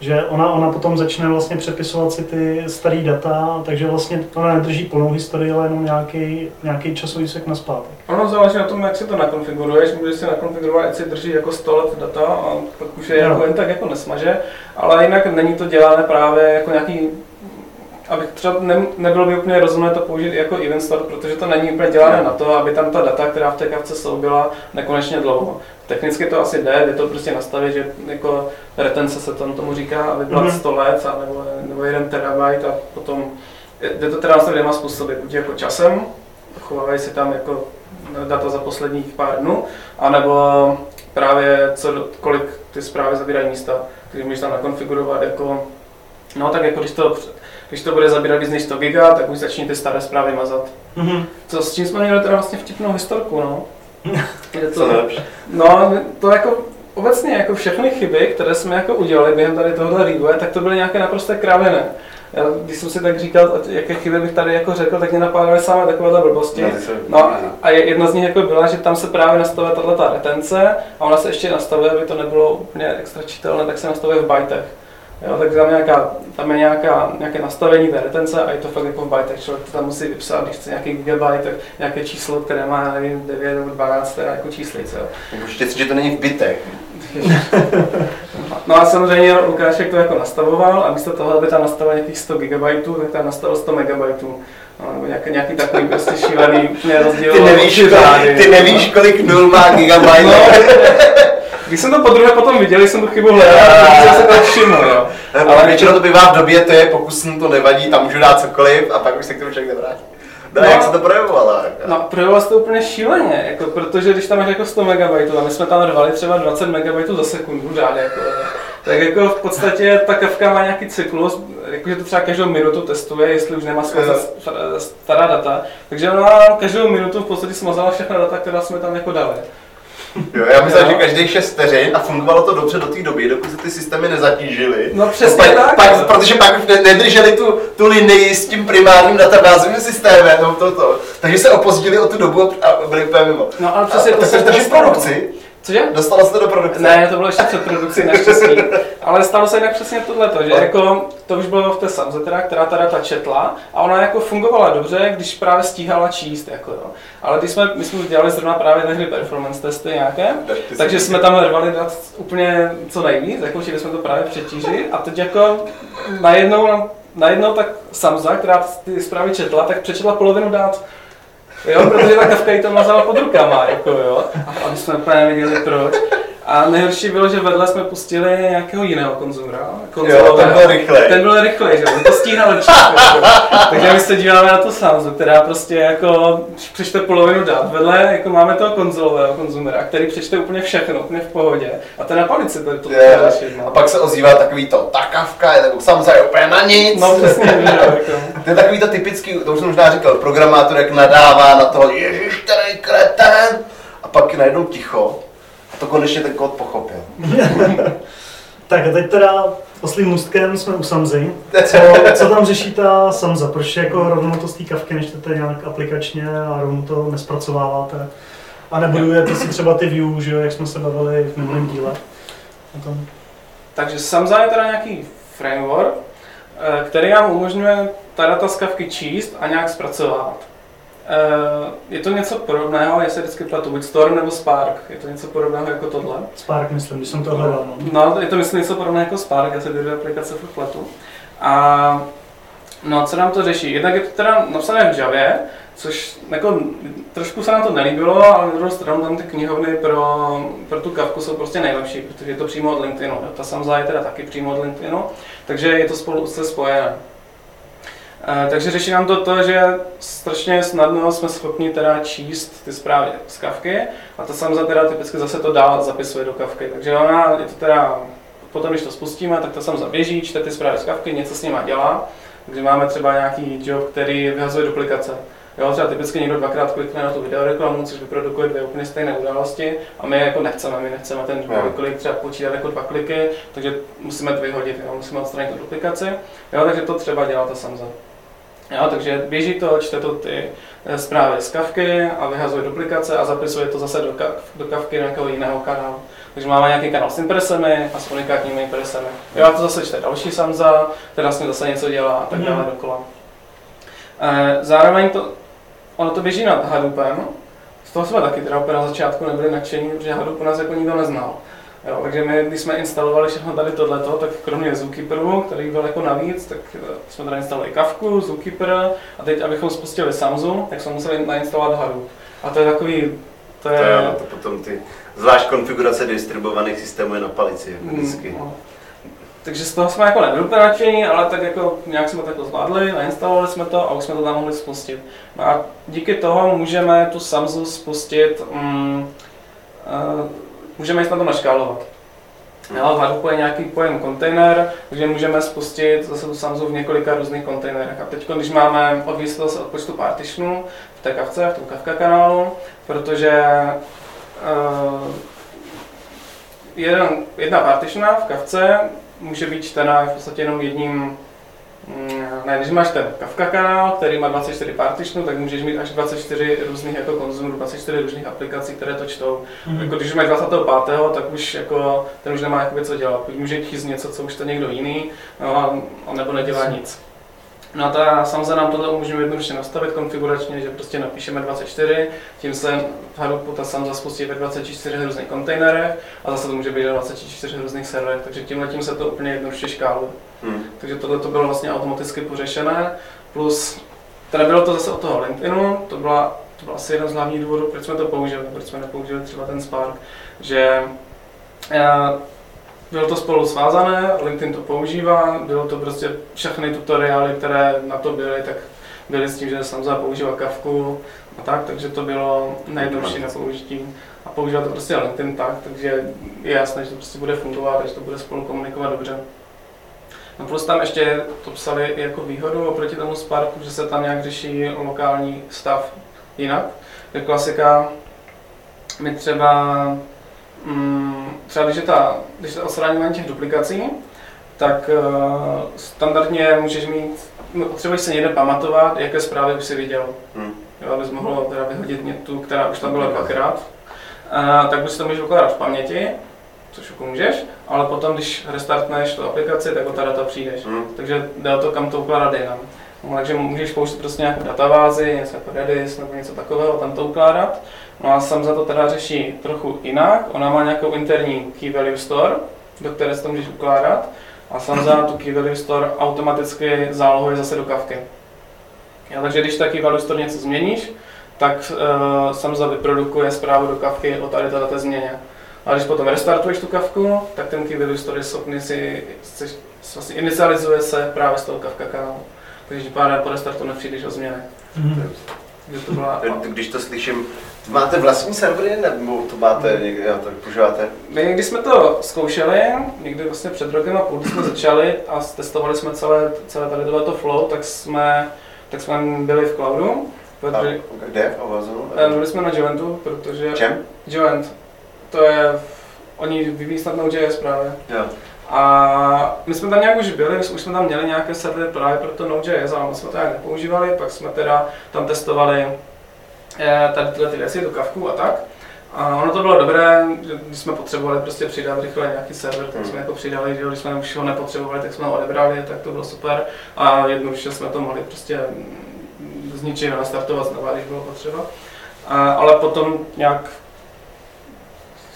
Že ona, ona potom začne vlastně přepisovat si ty staré data, takže vlastně ona nedrží plnou historii, ale jenom nějaký, nějaký časový sek na zpátek. Ono záleží na tom, jak si to nakonfiguruješ, můžeš si nakonfigurovat, ať si drží jako 100 let data a pak už je jako jen tak jako nesmaže, ale jinak není to dělané právě jako nějaký abych třeba ne, nebylo by úplně rozumné to použít jako event start, protože to není úplně dělané na to, aby tam ta data, která v té kartě jsou, byla nekonečně dlouho. Technicky to asi jde, jde to prostě nastavit, že jako retence se tam tomu říká, aby byla mm-hmm. 100 let a nebo, nebo 1 terabyte a potom jde to teda nastavit dvěma způsoby, buď jako časem, chovávají si tam jako data za posledních pár dnů, anebo právě co, kolik ty zprávy zabírají místa, který můžeš tam nakonfigurovat jako, no tak jako když to, když to bude zabírat víc než 100 giga, tak už začni ty staré zprávy mazat. Mhm. Co, s čím jsme měli teda vlastně vtipnou historku, no. [LAUGHS] Je nejlepší. No, to jako obecně jako všechny chyby, které jsme jako udělali během tady tohohle vývoje, tak to byly nějaké naprosté kraviny. Já, když jsem si tak říkal, jaké chyby bych tady jako řekl, tak mě napadaly samé takovéhle blbosti. No, a je- jedna z nich jako byla, že tam se právě nastavuje tato retence a ona se ještě nastavuje, aby to nebylo úplně extra čitelné, tak se nastavuje v bajtech. Jo, tak tam, je nějaká, tam je nějaká, nějaké nastavení té retence a je to fakt jako v bajtech. Člověk to tam musí vypsat, když chce nějaký gigabyte, tak nějaké číslo, které má, nevím, 9 nebo 12 teda jako číslice. Můžete si, že to není v bytech. [LAUGHS] No a samozřejmě Lukášek to jako nastavoval a místo toho, aby tam nastavil nějakých 100 GB, tak tam nastavil 100 MB. No, nebo nějaký, nějaký takový prostě šílený rozdíl. Ty nevíš, kolik, ty nevíš, kolik nul má gigabyte. No, [LAUGHS] když jsem to po druhé potom viděl, jsem tu chybu hledal, jsem se to všiml, jo. Ale většinou to bývá v době, to je, pokusím to nevadí, tam můžu dát cokoliv a pak už se k tomu člověk nevrátí. No, No. jak se to projevovalo? jako? No, projevilo se to úplně šíleně, jako, protože když tam máš jako 100 MB a my jsme tam rvali třeba 20 MB za sekundu řádě, jako, tak jako v podstatě ta kavka má nějaký cyklus, jakože to třeba každou minutu testuje, jestli už nemá smazat stará data, takže ona každou minutu v podstatě smazala všechna data, která jsme tam jako dali. Jo, já myslím, že každých 6 vteřin a fungovalo to dobře do té doby, dokud se ty systémy nezatížily. No přesně pak, tak, Pak, no. protože pak už ne, nedrželi tu, tu linii s tím primárním databázovým systémem, no, to, to. takže se opozdili o tu dobu a byli úplně mimo. No ale přesně a, to tak se v produkci. Cože? Dostalo se to do produkce. Ne, to bylo ještě před produkcí naštěstí. Ale stalo se jinak přesně tohleto, že jako to už bylo v té Samze, teda, která ta data četla a ona jako fungovala dobře, když právě stíhala číst. Jako, jo. Ale když jsme, my jsme dělali zrovna právě tehdy performance testy nějaké, Tak takže jsme tam rvali dat úplně co nejvíc, jako chtěli jsme to právě přetížit a teď jako najednou, najednou tak Samza, která ty zprávy četla, tak přečetla polovinu dat. Jo, protože ta kavka jí to mazala pod rukama, jako jo. A my jsme úplně nevěděli proč. A nejhorší bylo, že vedle jsme pustili nějakého jiného konzumera. Jo, ten byl rychlej. Ten byl rychlej, že jo, to stíhal. Takže my se díváme na tu Samzu, která prostě jako přečte polovinu dat. Vedle jako máme toho konzolového konzumera, který přečte úplně všechno, úplně v pohodě. A ten na palici to, Je, to no. A pak se ozývá takový to, ta kavka je tak samozřejmě úplně na nic. No přesně, jako. To je takový to typický, to už jsem možná říkal, programátor jak nadává na toho, ježiš, který kreten. A pak najednou ticho. To konečně ten kód pochopil. [LAUGHS] Tak a teď teda oslým můstkem jsme u Samzy. Co, co tam řeší ta Samza? Proč jako rovnou to z té kavky nečtete nějak aplikačně a rovnou to nespracováváte? A nebudujete si třeba ty view, že jo, jak jsme se bavili v minulém díle? O tom. Takže Samza je teda nějaký framework, eh, který nám umožňuje ta data z kavky číst a nějak zpracovávat. Eh, Je to něco podobného, se vždycky platu, buď Storm nebo Spark, je to něco podobného jako tohle. Spark, myslím, když jsem to hledal. No. No, je to myslím něco podobného jako Spark, já se dvě aplikace furt pletu. A no, co nám to řeší? Jednak je to teda napsané v Javě, což jako, trošku se nám to nelíbilo, ale na druhou stranu tam ty knihovny pro, pro tu kavku jsou prostě nejlepší, protože je to přímo od LinkedInu. Ta Samza je teda taky přímo od LinkedInu, takže je to spolu se spojené. Eh, Takže řeší nám to to, že strašně snadno jsme schopni teda číst ty zprávy z kavky a ta Samza teda typicky zase to dál zapisuje do kavky. Takže ona je to teda, potom když to spustíme, tak to Samza běží, čte ty zprávy z kavky, něco s nima dělá. Takže máme třeba nějaký job, který vyhazuje duplikace. Jo, třeba typicky někdo dvakrát klikne na tu videoreklamu, což vyprodukuje dvě úplně stejné události a my jako nechceme, my nechceme ten Jo. klik třeba počítat jako dva kliky, takže musíme to vyhodit, jo, musíme odstranit tu duplikaci. Jo, takže to třeba dělá ta Samza. Jo, takže běží to, čte to ty eh, zprávy z kavky a vyhazuje duplikace a zapisuje to zase do, kav, do kavky nějakého jiného kanálu. Takže máme nějaký kanál s impresemi a s unikátními impresemi. Jo, a to zase čte další Samza, která s ním zase něco dělá a tak dále Mhm. dokola. Eh, Zároveň to, ono to běží nad Hadoopem, z toho jsme taky teda úplně na začátku nebyli nadšení, protože Hadoop u nás jako nikdo neznal. Jo, takže my, když jsme instalovali všechno tady tohleto, tak kromě Zookeeperu, který byl jako navíc, tak eh, jsme tady instalovali Kavku, Zookeeper a teď, abychom spustili Samzu, tak jsme museli nainstalovat Hadoop. A to je takový, to To je... je to potom ty, zvlášť konfigurace distribuovaných systémů je na palici, jako vždycky. Mm, no. takže z toho jsme jako nebyli úplně nadšení, ale tak jako nějak jsme to jako zvládli, nainstalovali jsme to a už jsme to tam mohli spustit. No a díky toho můžeme tu Samzu spustit, um, uh, můžeme jít na to naškálovat. Jo, v Hadoku je nějaký pojem kontejner, takže můžeme spustit zase tu Samzu v několika různých kontejnerech. A teď, když máme odvislost od počtu partitionů v té kavce, v tom Kafka kanálu, protože uh, jeden, jedna partitiona v kavce může být čtená v podstatě jenom jedním když máš ten Kafka kanál, který má 24 partitionů, tak můžeš mít až 24 různých jako konzumů, 24 různých aplikací, které to čtou. Mm. Jako, když máš 25. tak už jako, ten už nemá jakoby co dělat. Už může číst něco, co už to někdo jiný, no, a, nebo nedělá nic. No a ta samozřejmě nám tohle umožňuje jednoduše nastavit konfiguračně, že prostě napíšeme 24, tím se Hadoopu ta Samza spustí ve 24 různých kontejnerech a zase to může být 24 různých serverech, takže tímhle tím se to úplně jednoduše škáluje. Hmm. Takže tohle to bylo vlastně automaticky pořešené, plus teda bylo to zase od toho LinkedInu, to byla to byl asi jeden z hlavních důvodů, proč jsme to použili, proč jsme nepoužili třeba ten Spark, že eh, bylo to spolu svázané, LinkedIn to používá, bylo to prostě všechny tutoriály, které na to byly, tak byly s tím, že jsem za používal kavku a tak, takže to bylo nejjednodušší na použití. A používat to prostě LinkedIn tak, takže je jasné, že to prostě bude fungovat, že to bude spolu komunikovat dobře. No plus tam ještě to psali jako výhodu oproti tomu Sparku, že se tam nějak řeší lokální stav jinak. Je klasika, my třeba Mm, třeba když je, ta, když je odstraňování těch duplikací, tak uh, standardně můžeš mít, no, potřebuješ se někde pamatovat, jaké zprávy už jsi viděl. Hmm. Jo, abys mohl teda vyhodit mě tu, která už tam byla dvakrát. Uh, tak bys to můžeš ukládat v paměti, což jako můžeš, ale potom, když restartneš tu aplikaci, tak o ta data přijdeš. Hmm. Takže jde o to, kam to ukládat jinam. No, takže můžeš použít prostě nějakou databázi, něco jako Redis nebo něco takového, tam to ukládat. No a sam za to teda řeší trochu jinak. Ona má nějakou interní key value store, do které si to můžeš ukládat. A sam za tu key value store automaticky zálohuje zase do kavky. Ja, takže když taky value store něco změníš, tak uh, Samza vyprodukuje zprávu do kavky o tady této změně. A když potom restartuješ tu kavku, tak ten key value store je schopný si, si vlastně inicializuje se právě z toho kavka kanálu. Takže pár po restartu nepřijdeš o změny. Mm-hmm. to byla... Když to slyším, máte vlastní servery nebo to máte někde, to používáte? My když jsme to zkoušeli, někdy vlastně před rokem a půl, jsme začali a testovali jsme celé, celé tady to flow, tak jsme, tak jsme byli v cloudu. Protože, a kde v Amazonu? Eh, byli jsme na Joventu, protože... Čem? Jovent. To je, oni vyvíjí snad Node.js právě. Jo. A my jsme tam nějak už byli, už jsme tam měli nějaké servery právě pro to Node.js, ale jsme to nějak nepoužívali, pak jsme teda tam testovali eh, tady tyhle ty věci, tu kavku a tak. A ono to bylo dobré, když jsme potřebovali prostě přidat rychle nějaký server, tak jsme hmm. jako přidali, že když jsme už ho nepotřebovali, tak jsme ho odebrali, tak to bylo super. A jednoduše jsme to mohli prostě z ničeho nastartovat znovu, když bylo potřeba. A, ale potom nějak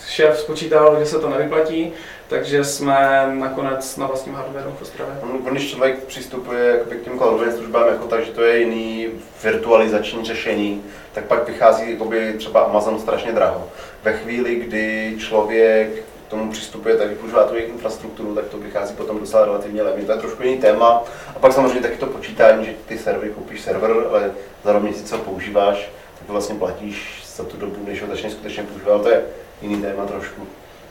šéf spočítal, že se to nevyplatí, takže jsme nakonec na vlastním hardwareu v Ostravě. Když člověk přistupuje k těm cloudovým službám jako tak, že to je jiný virtualizační řešení, tak pak vychází jakoby třeba Amazon strašně draho. Ve chvíli, kdy člověk k tomu přistupuje, tak používá tu jejich infrastrukturu, tak to vychází potom docela relativně levně. To je trošku jiný téma. A pak samozřejmě taky to počítání, že ty servery koupíš server, ale za rok měsíc ho používáš, tak vlastně platíš za tu dobu, než ho začneš skutečně používat. To je jiný téma trošku.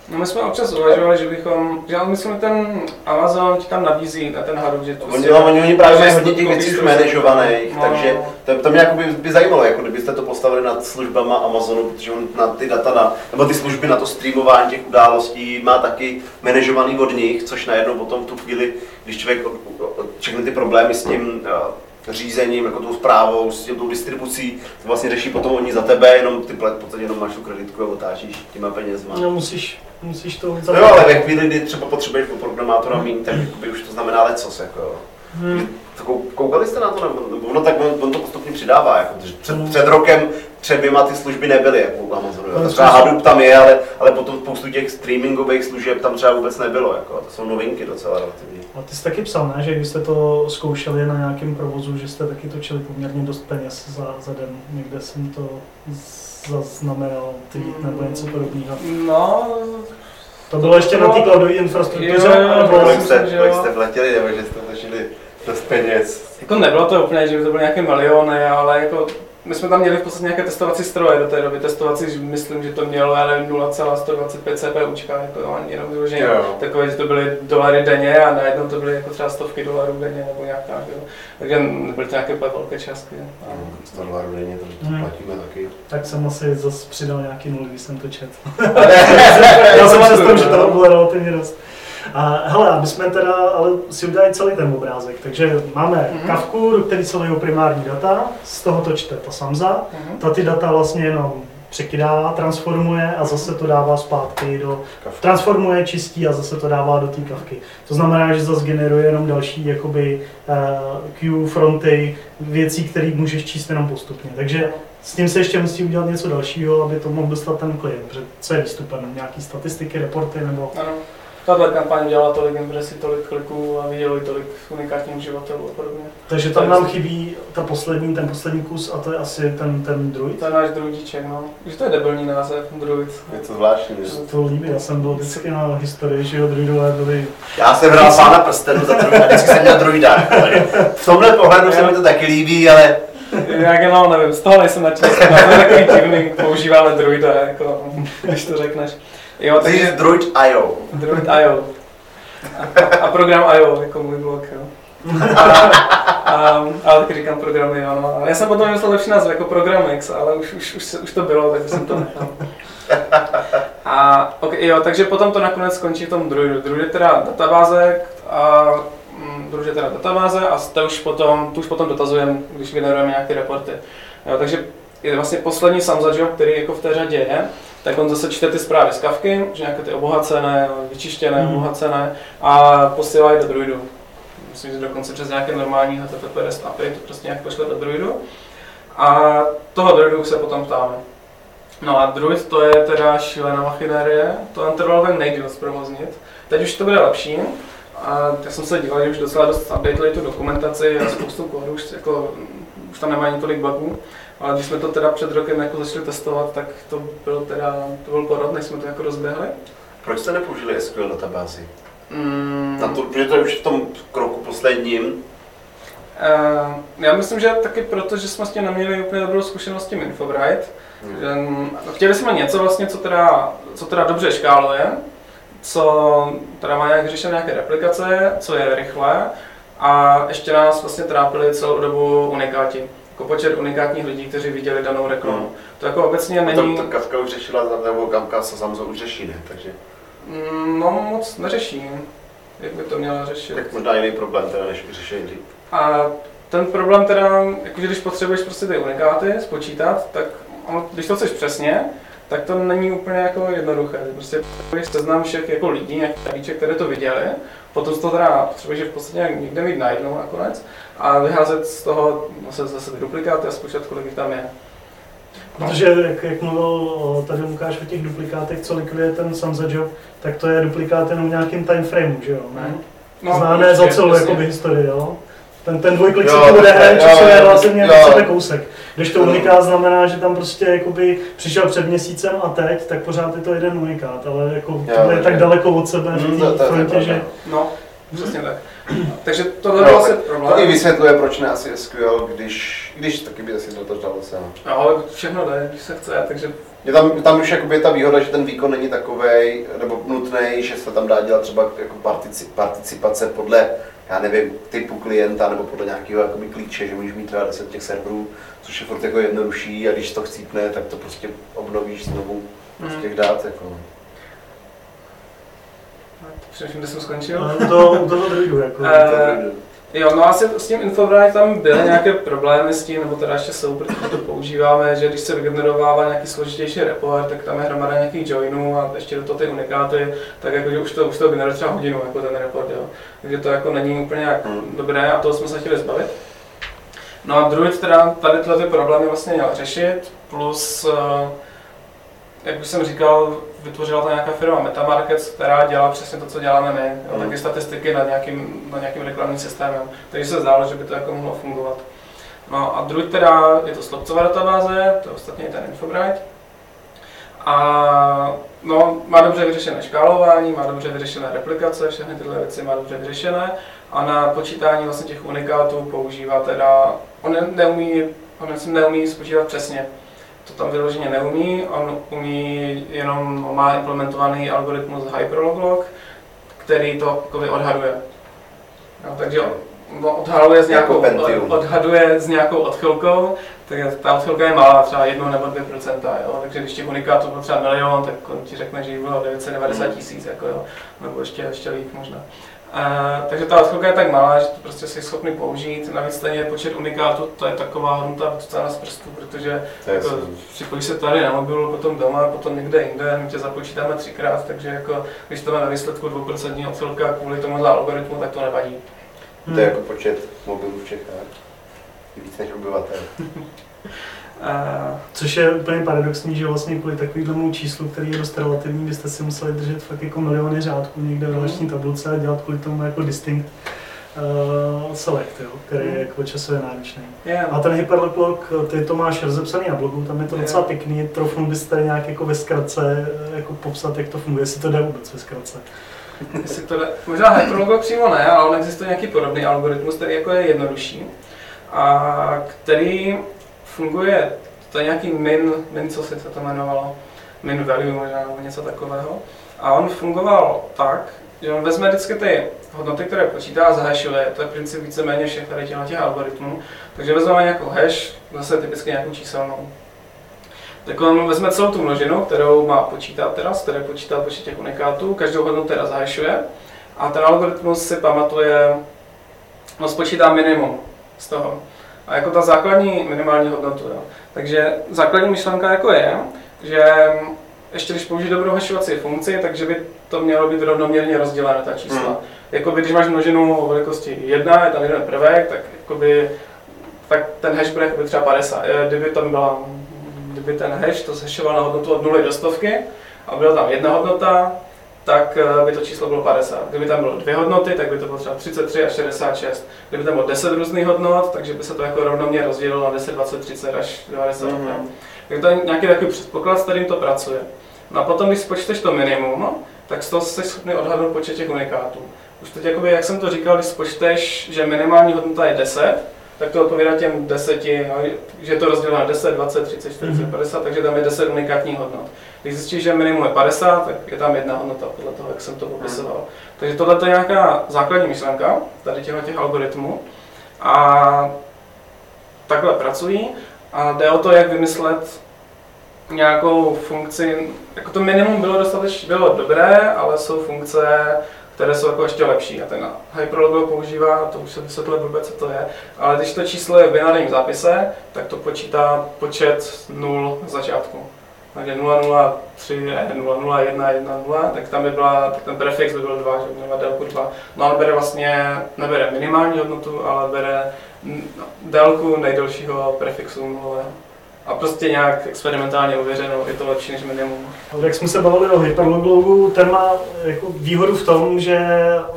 No my jsme občas uvažovali, že bychom, že myslím, ten Amazon ti tam nabízí na ten Hadoop, že to oni, si, oni, oni právě mají hodně těch věcí už manažovaných, no. takže to, to mě jako by, by, zajímalo, jako kdybyste to postavili nad službama Amazonu, protože on na ty data, na, nebo ty služby na to streamování těch událostí má taky manažovaný od nich, což najednou potom v tu chvíli, když člověk všechny ty problémy s tím řízením, jako tou zprávou, s tou distribucí, to vlastně řeší potom oni za tebe, jenom ty v podstatě jenom máš tu kreditku a otáčíš těma penězma. No musíš, musíš to No jo, ale ve chvíli, kdy třeba potřebuješ pro programátora mít, tak by už to znamená lecos, jako hmm. Koukali jste na to, nebo ono tak on, on to postupně přidává, jako, před, hmm. před rokem před dvěma ty služby nebyly jako u Amazonu. No, třeba Hadoop tam je, ale, ale potom spoustu těch streamingových služeb tam třeba vůbec nebylo. Jako, to jsou novinky docela relativně. A ty jsi taky psal, ne? že když jste to zkoušeli na nějakém provozu, že jste taky točili poměrně dost peněz za, za den. Někde jsem to zaznamenal, ty nebo něco podobného. No, To bylo ještě na té cloudové infrastruktuře? Jo, jo, jo, nebo- bylo- Kolik myslím, jste, že kolik jo. jste vletěli, nebo že jste vletěli dost peněz? Jako nebylo to úplně, že by to byly nějaké miliony, ale jako my jsme tam měli v podstatě nějaké testovací stroje do té doby. Testovací, že myslím, že to mělo já nevím, 0,125 CPUčka, jako ani jenom vyloženě Jo. takové, že to byly dolary denně a najednou to byly jako třeba stovky dolarů denně nebo nějak tak, jo. Takže nebyly to nějaké velké částky. A- 100 dolarů denně, to, to Hmm. platíme taky. Tak jsem asi zase přidal nějaký nul, když jsem to četl. [LAUGHS] Já jsem pamatuju, představ, že no. toho bylo relativně dost. A hele, aby jsme teda ale si udělali celý ten obrázek, takže máme Mhm. kavku, do které se lejou primární data, z toho to čte ta Samza, Mhm. ta ty data vlastně jenom překydává, transformuje a zase to dává zpátky do... Kavka. Transformuje, čistí a zase to dává do té kavky. To znamená, že zase generuje jenom další jakoby uh, queue, fronty, věcí, které můžeš číst jenom postupně. Takže s tím se ještě musí udělat něco dalšího, aby to mohl dostat ten klient. Protože co je výstupem? Nějaký statistiky, reporty nebo... Ano. Tahle kampaň dělala tolik impresí, tolik kliků a vidělo i tolik unikátních uživatelů a podobně. Takže tam nám chybí ta poslední, ten poslední kus a to je asi ten, ten druid. To je náš druidíček, no. Už to je debilní název, druid. Je to zvláštní. To že? to líbí, já jsem byl vždycky na historii, že jo, druidové byli... Já jsem hrál pána prstenu za druida, vždycky jsem měl druida. V tomhle pohledu se mi to taky líbí, ale Jak jenom, nevím, z toho nejsem nadšený, [LAUGHS] to je takový divný, používáme druida, jako, když to řekneš. Jo, takže takže druid IO. druid IO. A, a program IO, jako můj blog, jo. A, a, ale taky říkám programy, jo, no. Ale já jsem potom vymyslel lepší název, jako Programix, ale už, už, už, už to bylo, takže jsem to nechal. A okay, jo, takže potom to nakonec skončí v tom druidu. Druid je teda databáze a mm, druid je teda databáze a to už potom, tu už potom dotazujeme, když generujeme nějaké reporty. Jo, takže je vlastně poslední Samza job, který jako v té řadě je, tak on zase čte ty zprávy z kavky, že nějaké ty obohacené, vyčištěné, Mhm. obohacené a posílá je do druidu. Myslím, že dokonce přes nějaké normální HTTP REST API to prostě nějak pošle do druidu. A toho druidu se potom ptáme. No a druid to je teda šílená machinérie, to ten nejdíl zprovoznit. Teď už to bude lepší. A já jsem se díval, že už docela dost updateli tu dokumentaci a spoustu kódu, už, jako, už tam nemá ani tolik bugů. Ale když jsme to teda před rokem jako začali testovat, tak to byl teda, to byl porod, než jsme to jako rozběhli. Proč jste nepoužili SQL databázi? Mm, Na to, protože to je už v tom kroku posledním. eh, já myslím, že taky proto, že jsme s tím neměli úplně dobrou zkušenost s tím Infobright. Hmm. Že, mm, chtěli jsme něco vlastně, co teda, co teda dobře škáluje, co teda má nějak řešené nějaké replikace, co je rychlé a ještě nás vlastně trápili celou dobu unikáti. Jako počet unikátních lidí, kteří viděli danou reklamu. Hmm. To jako obecně Tam není, to Kafka už řešila, nebo Kamka se Samzo už řeší, ne? Takže mm, no moc neřeší, jak by to měla řešit. tak možná jiný problém teda, než vyřešení dřív. A ten problém teda, jakože když potřebuješ prostě ty unikáty spočítat, tak ono, když to chceš přesně, tak to není úplně jako jednoduché. Prostě potřebuješ seznam všech jako lidí, nějakých které to viděli, potom toho teda potřebuješ je v podstatě někde mít najednou nakonec a vyházet z toho zase, zase ty duplikáty a spočítat, kolik jich tam je. Protože jak, jak mluvil tady Lukáš o těch duplikátech, co likviduje ten Samza job, tak to je duplikát jenom v nějakým timeframeu, že jo? Ne? No, Známe za celou jakoby, historii, jo? Ten, ten dvojklik se to bude jo, časuje jo, relativně jo. od sebe kousek. Když to unikát znamená, že tam prostě jakoby přišel před měsícem a teď, tak pořád je to jeden unikát, ale jako Jo, tohle je tak daleko od sebe Hmm, v to- to- té to je frontě, že No, přesně tak. [CLEARS THROAT] Takže tohle No, byl asi To i problém. vysvětluje, proč ne asi SQL, když, když taky by asi do toho dalo se. no. Ale všechno jde, když se chce, takže Je tam, tam už jakoby je ta výhoda, že ten výkon není takový nebo nutný, že se tam dá dělat třeba jako partici, participace podle, já nevím, typu klienta nebo podle nějakého jakoby klíče, že můžeš mít třeba 10 těch serverů, což je furt jako jednodušší a když to chcípne, tak to prostě obnovíš znovu z těch dát. Jako. přemýšlím, kde jsem skončil. u toho, u toho druidu, jako. Eh, Jo, no asi s tím Infobright tam byly nějaké problémy s tím, nebo teda ještě jsou, protože to používáme, že když se vygenerovává nějaký složitější report, tak tam je hromada nějakých joinů a ještě do toho ty unikáty, tak jako, že už to, už to generuje třeba hodinu, jako ten report, jo. Takže to jako není úplně jak dobré a toho jsme se chtěli zbavit. No a Druid teda tady tyhle ty problémy vlastně měl řešit, plus, eh, jak už jsem říkal, vytvořila to nějaká firma Metamarkets, která dělá přesně to, co děláme my, jo, Hmm. taky statistiky nad nějakým, nad nějakým reklamním systémem, takže se zdálo, že by to jako mohlo fungovat. No a Druid teda je to slopcová databáze, to je ostatně ten Infobright. A no, má dobře vyřešené škálování, má dobře vyřešené replikace, všechny tyhle věci má dobře vyřešené a na počítání vlastně těch unikátů používá teda, on neumí, on neumí spočítat přesně, to tam vyloženě neumí, on umí jenom, má implementovaný algoritmus Hyperlog, který to odhaduje. No, takže odhaluje s nějakou, odhaduje s nějakou odchylkou, tak ta odchylka je malá, třeba 1 nebo 2 procenta, jo? takže když těch unikátů bylo třeba milion, tak on ti řekne, že jich bylo 990 hmm. tisíc, jako, jo? nebo ještě, ještě líp možná. Uh, takže ta odchylka je tak malá, že to prostě jsi schopný použít. Navíc stejně počet unikátů, to je taková hodnota vycucaná z prstu, protože jako, připojíš se tady na mobilu, potom doma, potom někde jinde, my tě započítáme třikrát, takže jako, když to má na výsledku 2% odchylka kvůli tomu algoritmu, tak to nevadí. Hmm. To je jako počet mobilů v Čechách. Víc než obyvatel. [LAUGHS] Což je úplně paradoxní, že vlastně kvůli takovému číslu, který je dost relativní, byste si museli držet fakt jako miliony řádků někde v relační tabuce a dělat kvůli tomu jako distinct uh, select, jo, který je jako časově náročný. Yeah. A ten hyperlock, ty to máš rozepsaný na blogu, tam je to yeah. docela pěkný, trofnu byste nějak jako ve zkratce jako popsat, jak to funguje, jestli to jde vůbec ve zkratce. Jestli to jde, možná hyperlogo přímo ne, ale on existuje nějaký podobný algoritmus, který jako je jednodušší a který funguje, to je nějaký min, min co se to jmenovalo, min value možná nebo něco takového. A on fungoval tak, že on vezme vždycky ty hodnoty, které počítá a zahashuje, to je princip víceméně všech tady těch, těch algoritmů. Takže vezmeme nějakou hash, zase typicky nějakou číselnou. Tak on vezme celou tu množinu, kterou má počítat teda, z které počítá počet těch unikátů, každou hodnotu teda zahashuje a ten algoritmus si pamatuje, on spočítá minimum z toho. A jako ta základní minimální hodnotu. Jo. Takže základní myšlenka jako je, že ještě když použiješ dobrou hashovací funkci, takže by to mělo být rovnoměrně rozdělené ta čísla. Hmm. Jakoby, když máš množinu o velikosti 1, je tam jeden prvek, tak, jakoby, tak ten hash bude třeba 50. Eh, kdyby tam byla, kdyby ten hash to zhashoval na hodnotu od 0 do stovky a byla tam jedna hodnota, tak eh, by to číslo bylo 50. Kdyby tam bylo dvě hodnoty, tak by to bylo třeba 33 až 66. Kdyby tam bylo 10 různých hodnot, takže by se to jako rovnoměrně rozdělilo na 10, 20, 30 až 90. Mm-hmm. Tak to je nějaký takový předpoklad, s kterým to pracuje. No a potom, když spočteš to minimum, tak z toho jsi schopný odhadnout počet těch unikátů. Už teď, jakoby, jak jsem to říkal, když spočteš, že minimální hodnota je 10, tak to odpovídá těm deseti, no, že je to rozděleno na 10, 20, 30, 40, mm-hmm. 50, takže tam je 10 unikátních hodnot. Když zjistíš, že minimum je 50, tak je tam jedna hodnota podle toho, jak jsem to popisoval. Mm. Takže tohle je nějaká základní myšlenka tady těchto těch algoritmů. A takhle pracují a jde o to, jak vymyslet nějakou funkci, jako to minimum bylo dostatečně, bylo dobré, ale jsou funkce, které jsou jako ještě lepší. A ten Hyperlogo používá, to už se vysvětluje vůbec, co to je, ale když to číslo je v binárním zápise, tak to počítá počet nul začátku. Takže 003, 001, 10, tak tam by byla, tak ten prefix by byl 2, že by měla délku 2. No ale bere vlastně, nebere minimální hodnotu, ale bere délku nejdelšího prefixu 0 a prostě nějak experimentálně ověřeno, je to lepší než minimum. Jak jsme se bavili o hyperlogu, ten má jako výhodu v tom, že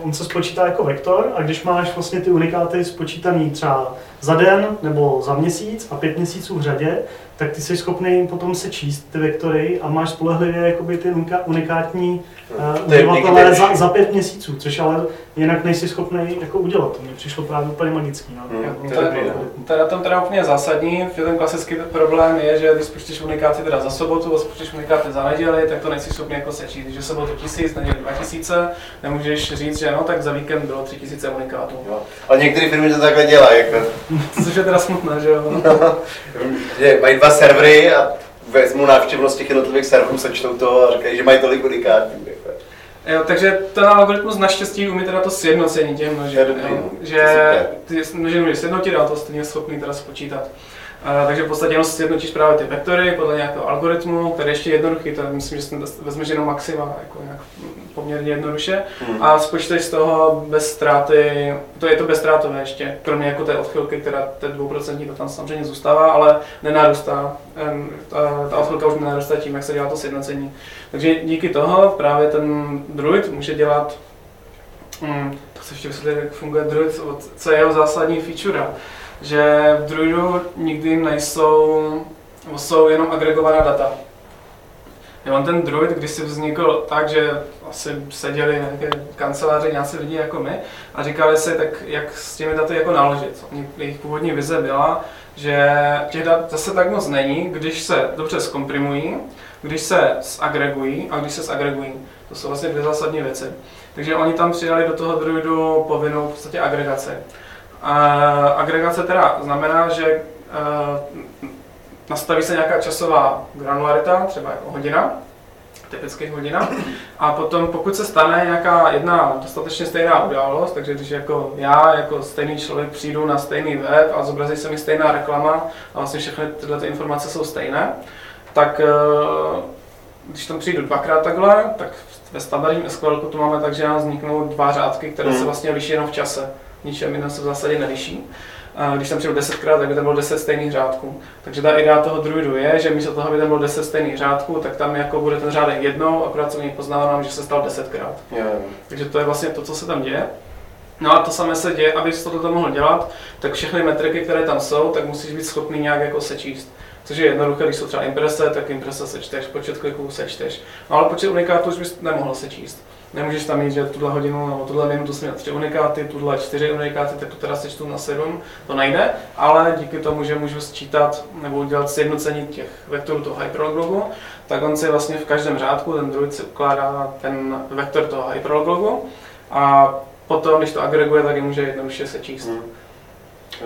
on se spočítá jako vektor a když máš vlastně ty unikáty spočítaný třeba za den nebo za měsíc a pět měsíců v řadě, tak ty jsi schopný potom se číst ty vektory a máš spolehlivě jakoby ty unikátní uh, uživatelé za, za pět měsíců, což ale jinak nejsi schopný jako udělat. To mi přišlo právě úplně magický. No. Hmm, to, je, to je na tom teda úplně zásadní, že ten klasický problém je, že když spočítáš unikáty teda za sobotu a spočítáš unikáty za neděli, tak to nejsi schopný jako sečíst. Že sobotu tisíc, neděli dva tisíce, nemůžeš říct, že no, tak za víkend bylo tři tisíce unikátů. Jo. Ale některé firmy to takhle dělají. Jako. Což je teda smutné, že jo? No, [LAUGHS] že mají dva servery a vezmu návštěvnost těch jednotlivých serverů, sečtou to a říkají, že mají tolik unikátů. Jako. Jo, takže ten algoritmus naštěstí umí teda to sjednocení těch množin, že ty množiny můžeš sjednotit a to stejně schopný teda spočítat takže v podstatě jenom sjednotíš právě ty vektory podle nějakého algoritmu, který je ještě jednoduchý, to myslím, že vezmeš jenom maxima, jako nějak poměrně jednoduše, hmm. a spočteš z toho bez ztráty, to je to bezstrátové ještě, kromě jako té odchylky, která té dvouprocentní to tam samozřejmě zůstává, ale nenarůstá, ta, ta odchylka už nenarůstá tím, jak se dělá to sjednocení. Takže díky toho právě ten druid může dělat, hmm, to se ještě vysvětlit, jak funguje druid, co je jeho zásadní feature že v Druidu nikdy nejsou, jsou jenom agregovaná data. On ten druid, když si vznikl tak, že asi seděli nějaké kanceláři nějací lidi jako my a říkali si, tak jak s těmi daty jako naložit. Jejich původní vize byla, že těch dat zase tak moc není, když se dobře zkomprimují, když se zagregují a když se zagregují. To jsou vlastně dvě zásadní věci. Takže oni tam přidali do toho druidu povinnou v podstatě agregaci. A agregace teda znamená, že uh, nastaví se nějaká časová granularita, třeba jako hodina, typicky hodina. A potom, pokud se stane nějaká jedna dostatečně stejná událost, takže když jako já, jako stejný člověk, přijdu na stejný web a zobrazí se mi stejná reklama a vlastně všechny tyhle ty informace jsou stejné, tak eh, když tam přijdu dvakrát takhle, tak ve standardním SQL tu máme tak, že nám vzniknou dva řádky, které se hmm. vlastně liší jenom v čase. Ničem jiném se v zásadě neliší. Když tam přijdu desetkrát, tak by tam bylo deset stejných řádků. Takže ta idea toho druidu je, že místo toho, aby tam bylo deset stejných řádků, tak tam jako bude ten řádek jednou, akorát se u něj poznávám, že se stal desetkrát. Yeah. Takže to je vlastně to, co se tam děje. No a to samé se děje, abys to mohl dělat, tak všechny metriky, které tam jsou, tak musíš být schopný nějak jako sečíst. Což je jednoduché, když jsou třeba imprese, tak imprese sečteš, počet kliků sečteš. No ale počet unikátů už bys nemohl sečíst. Nemůžeš tam mít, že tuhle hodinu nebo tuhle minutu jsem měl tři unikáty, tuhle čtyři unikáty, tak to teda sečtu na sedm, to nejde, ale díky tomu, že můžu sčítat nebo udělat sjednocení těch vektorů toho hyperlogu, tak on si vlastně v každém řádku, ten druid si ukládá ten vektor toho hyperlogu a potom, když to agreguje, tak je může jednoduše sečíst. Hmm.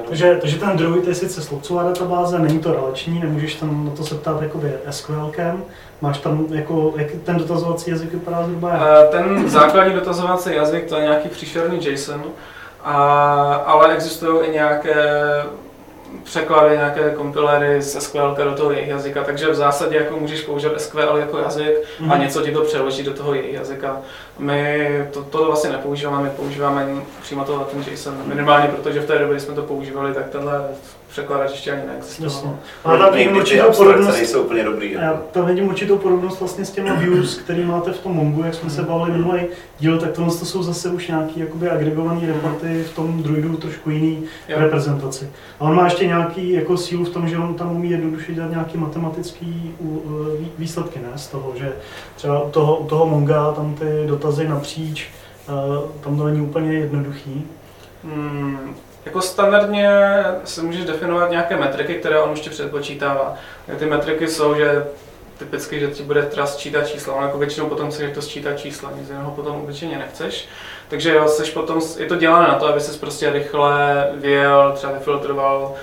Takže, takže ten druid je sice slovcová databáze, není to relační, nemůžeš tam na to se ptát jakoby SQLkem, máš tam jako, jak ten dotazovací jazyk vypadá zhruba? Eh, ten základní dotazovací jazyk to je nějaký příšerný JSON, a, ale existují i nějaké překlady, nějaké kompiléry z SQL do toho jejich jazyka, takže v zásadě jako můžeš používat SQL jako jazyk mm-hmm. a mhm. něco ti to přeloží do toho jejich jazyka. My to, to vlastně nepoužíváme, my používáme přímo toho ten JSON, minimálně protože v té době, jsme to používali, tak tenhle překladač ještě ani neexistoval. Ale tam vidím určitou podobnost. nejsou úplně dobrý. Já jako. tam vidím určitou podobnost vlastně s těmi [CLEARS THROAT] views, který máte v tom Mongu, jak jsme se bavili minulý díl, tak tohle to jsou zase už nějaký jakoby agregované reporty v tom druidu trošku jiný jo. reprezentaci. A on má ještě nějaký jako sílu v tom, že on tam umí jednoduše dělat nějaký matematický výsledky, ne? Z toho, že třeba u toho, u toho Monga tam ty dotazy napříč, tam to není úplně jednoduchý. Hmm, jako standardně si můžeš definovat nějaké metriky, které on ještě předpočítává. Ty metriky jsou, že typicky, že ti bude teda sčítat čísla, ale jako většinou potom chceš to sčítat čísla, nic jiného potom obyčejně nechceš. Takže jo, seš potom, je to dělané na to, aby se prostě rychle vyjel, třeba vyfiltroval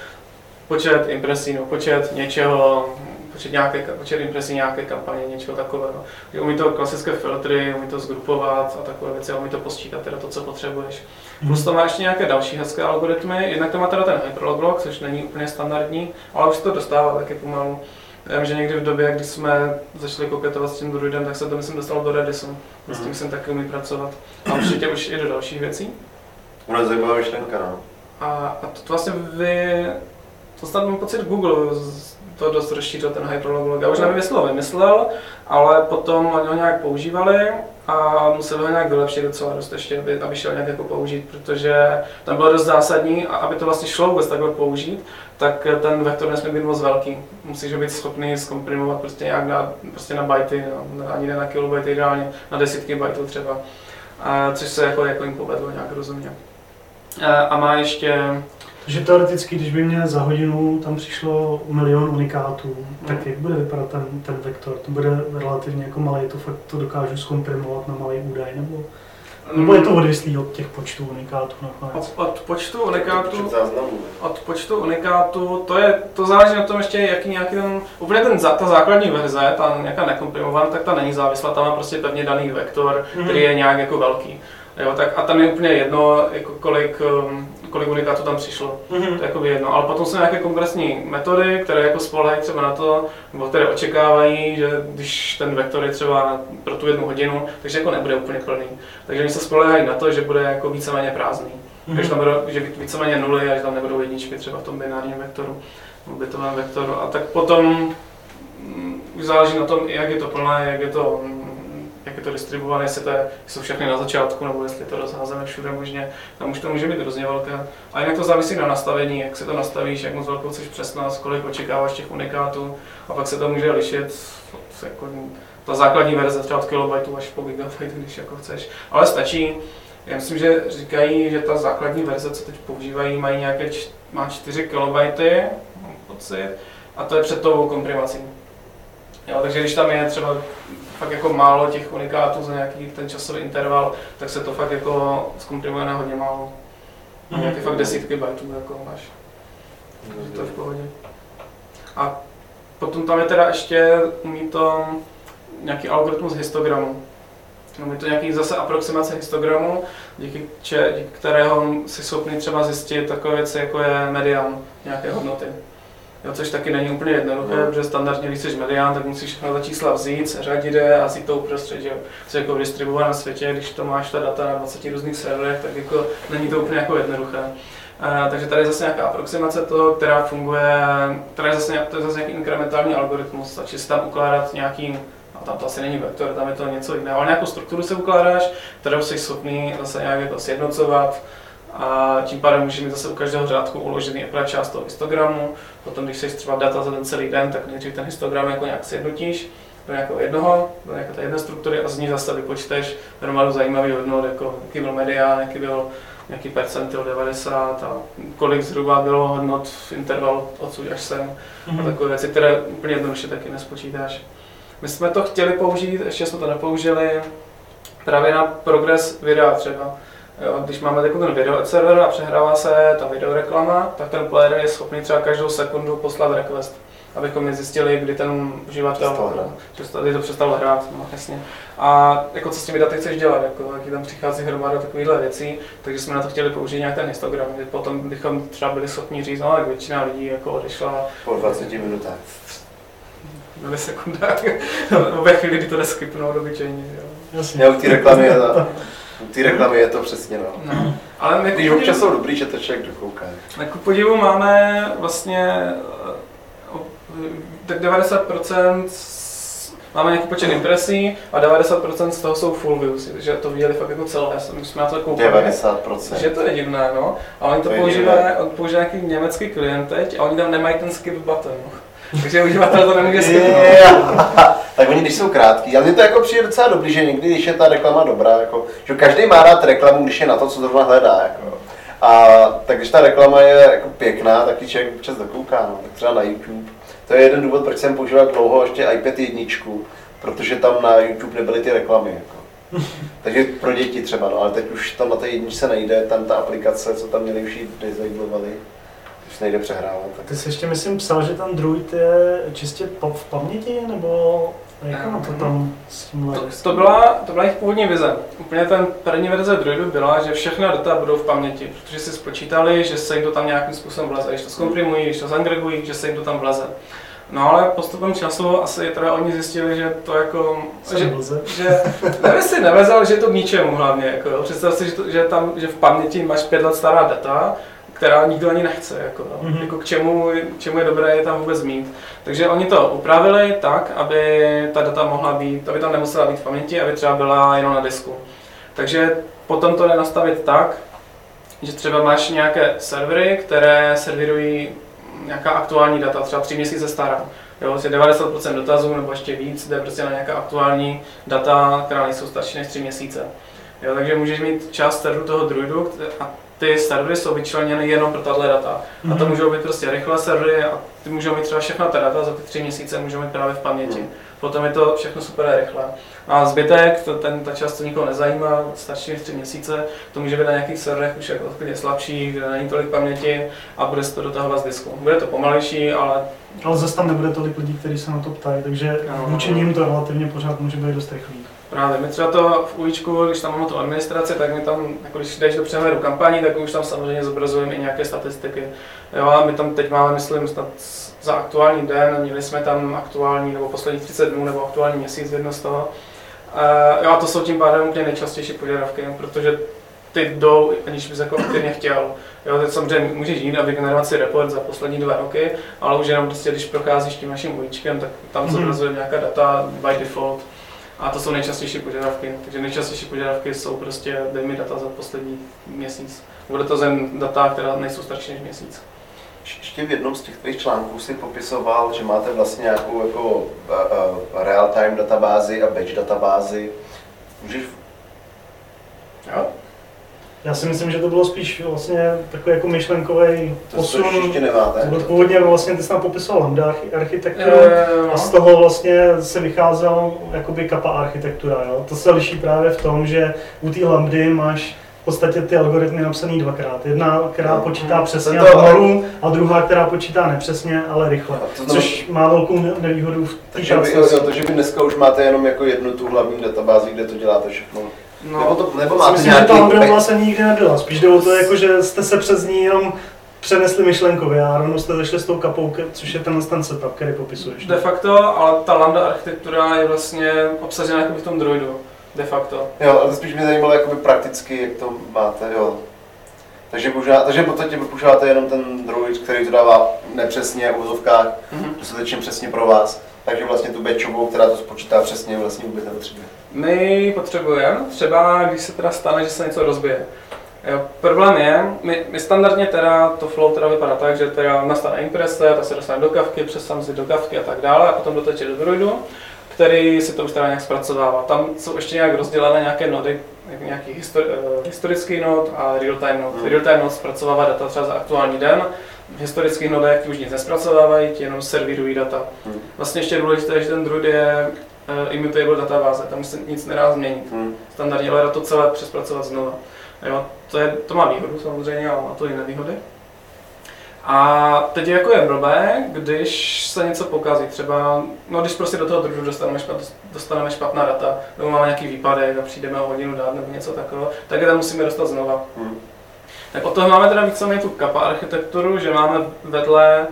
počet impresí, no, počet něčeho, počet, nějaké, počet impresí nějaké kampaně, něčeho takového. Že umí to klasické filtry, umí to zgrupovat a takové věci, umí to posčítat teda to, co potřebuješ. Mm. Plus to má ještě nějaké další hezké algoritmy, jednak to má teda ten hyperlog block, což není úplně standardní, ale už to dostává taky pomalu. Já vím, že někdy v době, kdy jsme začali koketovat s tím druidem, tak se to myslím dostal do Redisu. S tím jsem taky umí pracovat. A určitě už i do dalších věcí. Ona je zajímavá myšlenka, no. A, a to, to vlastně vy, to snad mám pocit Google to dost rozšířil ten hyperlog. Já už nevím, jestli ho vymyslel, ale potom oni ho nějak používali a museli ho nějak vylepšit docela dost ještě, aby, aby šel nějak jako použít, protože tam bylo dost zásadní aby to vlastně šlo vůbec takhle použít, tak ten vektor nesmí být moc velký. Musíš ho být schopný zkomprimovat prostě nějak na, prostě na bajty, no, ani ne na kilobajty, ideálně na desítky bajtů třeba, a, což se jako, jako jim povedlo nějak rozumně. A, a má ještě takže teoreticky, když by mě za hodinu tam přišlo milion unikátů, mm. tak jak bude vypadat ten, ten vektor? To bude relativně jako malý, to fakt to dokážu zkomprimovat na malý údaj, nebo, nebo je to odvislý od těch počtů unikátů nakonec? Od, od počtu unikátů, od počtu unikátů, to, je, to záleží na tom ještě, jaký nějaký ten, úplně ten, ta základní verze, ta nějaká nekomprimovaná, tak ta není závislá, tam má prostě pevně daný vektor, mm. který je nějak jako velký. Jo, tak a tam je úplně jedno, jako kolik, um, kolik unikátů tam přišlo. Mm-hmm. To je jako jedno. Ale potom jsou nějaké kompresní metody, které jako spolehají třeba na to, nebo které očekávají, že když ten vektor je třeba pro tu jednu hodinu, takže jako nebude úplně plný. Takže oni se spolehají na to, že bude jako víceméně prázdný. Mm-hmm. Takže tam bude, že víceméně nuly a že tam nebudou jedničky třeba v tom binárním vektoru, bytovém vektoru. A tak potom mm, už záleží na tom, jak je to plné, jak je to je to distribuované, jestli to je, jsou všechny na začátku, nebo jestli to rozházeme všude možně, tam už to může být hrozně velké. A jinak to závisí na nastavení, jak se to nastavíš, jak moc velkou chceš přesnost, kolik očekáváš těch unikátů, a pak se to může lišit jako ta základní verze třeba od kilobajtu až po gigabajtu, když jako chceš. Ale stačí, já myslím, že říkají, že ta základní verze, co teď používají, mají nějaké má 4 kilobajty, mám pocit, a to je před tou komprimací. Jo, takže když tam je třeba fakt jako málo těch unikátů za nějaký ten časový interval, tak se to fakt jako zkomprimuje na hodně málo. Mm-hmm. Nějaké fakt desítky bajtů jako máš. Takže to je v pohodě. A potom tam je teda ještě, umí to nějaký algoritmus histogramu. No, je to nějaký zase aproximace histogramu, díky, če, díky kterého si schopný třeba zjistit takové věci, jako je median nějaké hodnoty. Jo, což taky není úplně jednoduché, no. protože standardně, když jsi medián, tak musíš všechno ta čísla vzít, seřadit je a vzít to uprostřed, že Což jako distribuovat na světě, když to máš ta data na 20 různých serverech, tak jako není to úplně jako jednoduché. Uh, takže tady je zase nějaká aproximace toho, která funguje, tady je zase, to je zase nějaký inkrementální algoritmus, stačí si tam ukládat nějaký a tam to asi není vektor, tam je to něco jiného, ale nějakou strukturu se ukládáš, kterou jsi schopný zase nějak jako sjednocovat, a tím pádem můžeš mít zase u každého řádku uložený akorát část toho histogramu. Potom, když jsi třeba data za ten celý den, tak nejdřív ten histogram jako nějak sjednotíš do nějakého jednoho, do nějaké té jedné struktury a z ní zase vypočteš normálně zajímavý hodnot, jako jaký byl medián, jaký byl nějaký percentil 90 a kolik zhruba bylo hodnot v interval odsud až sem mm-hmm. a mhm. takové věci, které úplně jednoduše taky nespočítáš. My jsme to chtěli použít, ještě jsme to nepoužili, právě na progres videa třeba. Jo, když máme takový ten video server a přehrává se ta videoreklama, tak ten player je schopný třeba každou sekundu poslat request, abychom my zjistili, kdy ten uživatel kdy to přestal hrát. No, jasně. A jako co s těmi daty chceš dělat, jako, jaký tam přichází hromada takovýchhle věcí, takže jsme na to chtěli použít nějak ten histogram, kdy potom bychom třeba byli schopni říct, no, tak většina lidí jako odešla. Po 20 minutách. Dvě sekundách, [LAUGHS] ve chvíli, kdy to jde skipnout obyčejně. Jo. Jasně. ty reklamy je ty reklamy je to přesně, no. no. Ale my Když občas jsou dobrý, že to člověk dokouká. Jako podivu máme vlastně tak 90% máme nějaký počet impresí a 90% z toho jsou full views, že to viděli fakt jako celé, já jsem, jsme na to koukali. 90%. Že to je divné, no. A oni to, to používají, používá nějaký německý klient teď a oni tam nemají ten skip button. Takže uživatel to nemůže [LAUGHS] tak oni když jsou krátký, ale mě to jako přijde docela dobrý, že někdy, když je ta reklama dobrá, jako, že každý má rád reklamu, když je na to, co zrovna hledá. Jako. A tak když ta reklama je jako pěkná, tak ji člověk občas dokouká, no. tak třeba na YouTube. To je jeden důvod, proč jsem používal dlouho ještě iPad jedničku, protože tam na YouTube nebyly ty reklamy. Jako. [LAUGHS] Takže pro děti třeba, no, ale teď už tam na té jedničce nejde, tam ta aplikace, co tam měli, už ji disablovali už nejde přehrávat. Tak. Ty jsi ještě, myslím, psal, že ten druid je čistě v paměti, nebo jak na to tam s tím to, to, byla, to byla jejich původní vize. Úplně ten první verze druidu byla, že všechna data budou v paměti, protože si spočítali, že se jim to tam nějakým způsobem vleze. Když to zkomprimují, když to zangregují, že se jim to tam vleze. No ale postupem času asi teda oni zjistili, že to jako, že, že nevím si nevezal, že je to k ničemu hlavně, jako, představ si, že, to, že, tam, že v paměti máš pět let stará data která nikdo ani nechce. Jako, no. mm-hmm. jako k, čemu, čemu je dobré je tam vůbec mít. Takže oni to upravili tak, aby ta data mohla být, aby tam nemusela být v paměti, aby třeba byla jenom na disku. Takže potom to jde nastavit tak, že třeba máš nějaké servery, které servírují nějaká aktuální data, třeba tři měsíce stará. Jo, 90% dotazů nebo ještě víc jde prostě na nějaká aktuální data, která nejsou starší než 3 měsíce. Jo, takže můžeš mít část serveru toho druidu a ty servery jsou vyčleněny jenom pro tahle data. Mm-hmm. A to mhm. můžou být prostě rychlé servery a ty můžou mít třeba všechna ta data za ty tři měsíce můžou mít právě v paměti. Mm. Potom je to všechno super rychle. A zbytek, to, ten, ta část, co nikoho nezajímá, starší než tři měsíce, to může být na nějakých serverech už jako slabší, kde není tolik paměti a bude se to dotahovat z disku. Bude to pomalejší, ale... Ale zase tam nebude tolik lidí, kteří se na to ptají, takže vůči ním to relativně pořád může být dost rychlý. Právě, my třeba to v UIčku, když tam máme tu administraci, tak my tam, jako když jdeš do přehledu kampaní, tak už tam samozřejmě zobrazujeme i nějaké statistiky. Jo, a my tam teď máme, myslím, snad za aktuální den, měli jsme tam aktuální, nebo poslední 30 dnů, nebo aktuální měsíc, jedno z toho. Uh, jo, a to jsou tím pádem úplně nejčastější požadavky, protože ty jdou, aniž bys jako aktivně chtěl. Jo, teď samozřejmě můžeš jít a vygenerovat si report za poslední dva roky, ale už jenom prostě, když procházíš tím naším uličkem, tak tam mm-hmm. zobrazuje nějaká data by default. A to jsou nejčastější požadavky. Takže nejčastější požadavky jsou prostě dej mi data za poslední měsíc. Bude to zen data, která nejsou starší než měsíc. ještě v jednom z těch tvých článků si popisoval, že máte vlastně nějakou jako uh, uh, real-time databázi a batch databázi. Můžeš... Jo? Já si myslím, že to bylo spíš vlastně takový jako myšlenkový posun. To ještě nemáte. To bylo původně vlastně, ty jsi nám popisoval lambda architekturu a z toho vlastně se vycházelo jakoby kappa architektura. Jo? To se liší právě v tom, že u té lambdy máš v podstatě ty algoritmy napsaný dvakrát. Jedna, která no. počítá přesně a pomalu, a druhá, která počítá nepřesně, ale rychle. To znamená, což má velkou nevýhodu v té takže by, to, že vy dneska už máte jenom jako jednu tu hlavní databázi, kde to děláte všechno. No, nebo, to, nebo máte myslím, nějaký... že ta lambda vlastně nikdy nebyla. Spíš jde o to, jako, že jste se přes ní jenom přenesli myšlenkově a rovnou jste zešli s tou kapou, což je ten, ten setup, který popisuješ. De facto, ale ta lambda architektura je vlastně obsažena jako v tom droidu. De facto. Jo, ale spíš mě zajímalo jakoby prakticky, jak to máte, jo. Takže, používá, takže v podstatě používáte jenom ten droid, který to dává nepřesně v úzovkách, mm-hmm. dostatečně přesně pro vás. Takže vlastně tu batchovou, která to spočítá přesně, vlastně vůbec nepotřebuje. My potřebujeme, třeba když se teda stane, že se něco rozbije. Jo, problém je, my, my, standardně teda to flow teda vypadá tak, že teda nastane imprese, ta se dostane do kavky, přes samzy do kavky a tak dále a potom doteče do droidu, který si to už teda nějak zpracovává. Tam jsou ještě nějak rozdělené nějaké nody, nějaký histori, uh, historický nod a real-time node. Hmm. Real-time node zpracovává data třeba za aktuální den, v historických nodech už nic nespracovávají, ti jenom servírují data. Hmm. Vlastně ještě důležité, že ten druid je uh, immutable databáze, tam se nic nedá změnit. Hmm. Standardně ale to celé přespracovat znova. Jo, to, je, to má výhodu samozřejmě, ale má to i nevýhody. A teď jako je blbé, když se něco pokazí, třeba, no když prostě do toho druhu dostaneme, špat, dostaneme špatná data, nebo máme nějaký výpadek a přijdeme o hodinu dát nebo něco takového, tak je tam musíme dostat znova. Hmm. Tak od toho máme teda víceméně tu kapa architekturu, že máme vedle,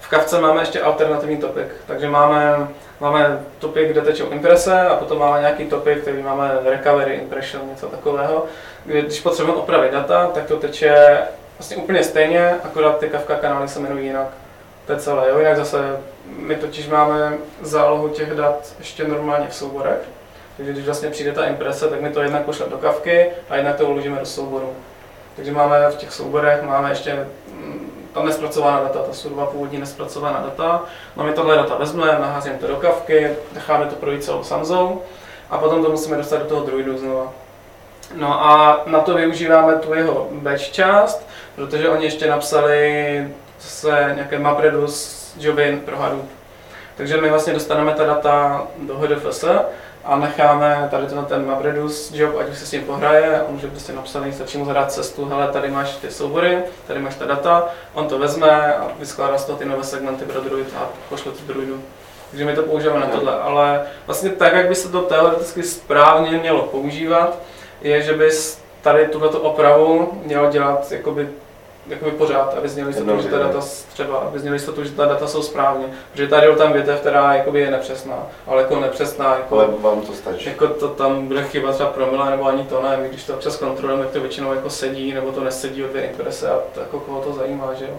v kavce máme ještě alternativní topik, takže máme máme topik, kde tečou imprese a potom máme nějaký topik, který máme recovery impression, něco takového. Když potřebujeme opravit data, tak to teče vlastně úplně stejně, akorát ty Kafka kanály se jmenují jinak. To je celé, jo? Jinak zase my totiž máme zálohu těch dat ještě normálně v souborech. Takže když vlastně přijde ta imprese, tak my to jednak pošleme do kavky a jednak to uložíme do souboru. Takže máme v těch souborech máme ještě mm, tam nespracovaná data, to jsou dva původní nespracovaná data. No my tohle data vezmeme, naházíme to do kavky, necháme to projít celou Samzou a potom to musíme dostat do toho druidu znova. No a na to využíváme tu jeho batch část, protože oni ještě napsali se nějaké MapReduce joby pro Hadoop. Takže my vlastně dostaneme ta data do HDFS a necháme tady ten, ten MapReduce job, ať už se s tím pohraje, on může prostě napsaný, stačí mu zadat cestu, hele, tady máš ty soubory, tady máš ta data, on to vezme a vyskládá z toho ty nové segmenty pro druid a pošle to druidu. Takže my to používáme na tohle, ale vlastně tak, jak by se to teoreticky správně mělo používat, je, že bys tady tuto opravu měl dělat jakoby jakoby pořád, aby zněli jistotu, že ta data třeba, aby zněli jistotu, že ta data jsou správně. Protože tady je tam větev, která jakoby je nepřesná, ale jako nepřesná, jako, ale vám to stačí. Jako to tam bude chyba třeba promile, nebo ani to ne, když to občas kontrolujeme, jak to většinou jako sedí, nebo to nesedí o dvě imprese a to, jako koho to zajímá, že jo.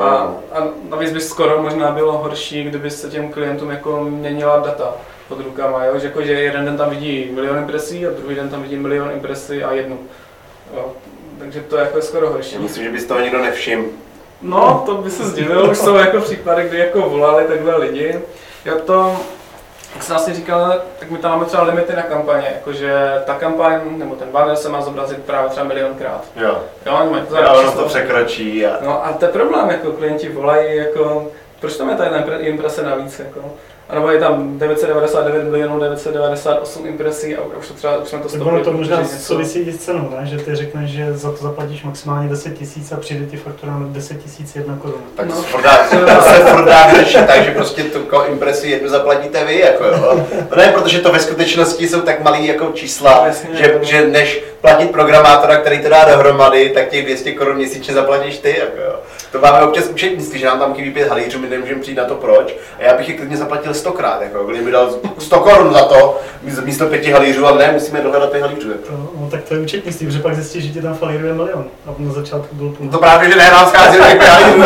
A, a navíc by skoro možná bylo horší, kdyby se těm klientům jako měnila data pod rukama, jo? Že, jako, že jeden den tam vidí milion impresí a druhý den tam vidí milion impresí a jednu. Jo? Takže to je jako skoro horší. Myslím, že bys toho nikdo nevšiml. No, to by se zdivil, už jsou jako případy, kdy jako volali takhle lidi. Já to, jak jsem vlastně říkal, tak my tam máme třeba limity na kampaně, jakože ta kampaň nebo ten banner se má zobrazit právě třeba milionkrát. Jo. Jo, mají to, jo, ono to překročí. A... No a to je problém, jako klienti volají, jako, proč tam je ta jedna imprese navíc, jako. A nebo je tam 999 milionů, 998 impresí a už to třeba, už jsme to stopili. Ono to možná souvisí i s cenou, ne? že ty řekneš, že za to zaplatíš maximálně 10 tisíc a přijde ti faktura na 10 tisíc jedna koruna. Tak no. to se furt dá vyřešit [LAUGHS] tak, že prostě tu impresi jednu zaplatíte vy, jako jo. No ne, protože to ve skutečnosti jsou tak malý jako čísla, Jasně, že, no. že než platit programátora, který to dá dohromady, tak těch 200 korun měsíčně zaplatíš ty, jako jo. To máme občas účetnictví, že nám tam chybí pět halířů, my nemůžeme přijít na to proč. A já bych je klidně zaplatil stokrát, jako kdyby mi dal 100 korun za to, místo pěti halířů, ale ne, musíme dohledat pět halířů. Jako. No, no, tak to je účetnictví, protože pak zjistíš, že ti tam falíruje milion. A na začátku byl půl. To právě, že nehrám schází tak halířů.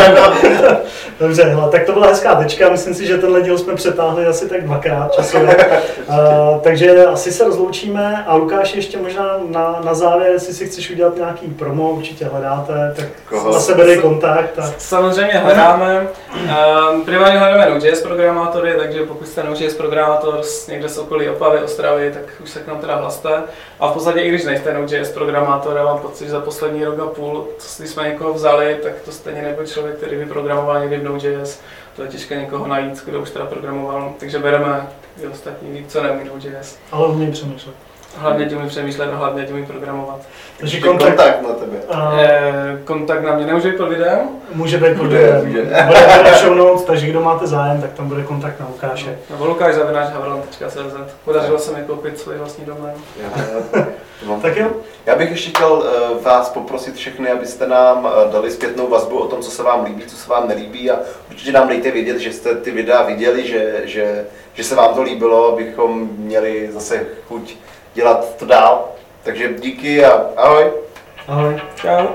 Dobře, hele, tak to byla hezká tečka. Myslím si, že tenhle díl jsme přetáhli asi tak dvakrát časově. [LAUGHS] uh, takže asi se rozloučíme a Lukáš ještě možná na, na závěr, jestli si chceš udělat nějaký promo, určitě hledáte, tak Koho? na sebe dej kontakt. Samozřejmě hledáme, um, primárně hledáme Node.js programátory, takže pokud jste Node.js programátor z, někde z okolí Opavy, Ostravy, tak už se k nám teda hlaste. A v podstatě i když nejste Node.js programátor, já mám pocit, že za poslední rok a půl, když jsme někoho vzali, tak to stejně nebyl člověk, který by programoval někdy v Node.js. To je těžké někoho najít, kdo už teda programoval, takže bereme i ostatní, co neumí Node.js. Ale umím přemýšlet. Hlavně tím přemýšlet a hlavně tím programovat. Takže kontakt, kontakt, na tebe. a, Eh, kontakt na mě nemůže být pod videem. může být pod videem. Bude bude show notes, takže kdo máte zájem, tak tam bude kontakt na Lukáše. Nebo lukáš.havron.cz Podařilo se mi koupit svůj vlastní domén. Tak jo, Já bych ještě chtěl uh, vás poprosit všechny, abyste nám uh, dali zpětnou vazbu o tom, co se vám líbí, co se vám nelíbí a určitě nám dejte vědět, že jste ty videa viděli, že, že, že se vám to líbilo, abychom měli zase chuť dělat to dál. Takže díky a ahoj. ahoj. Čau.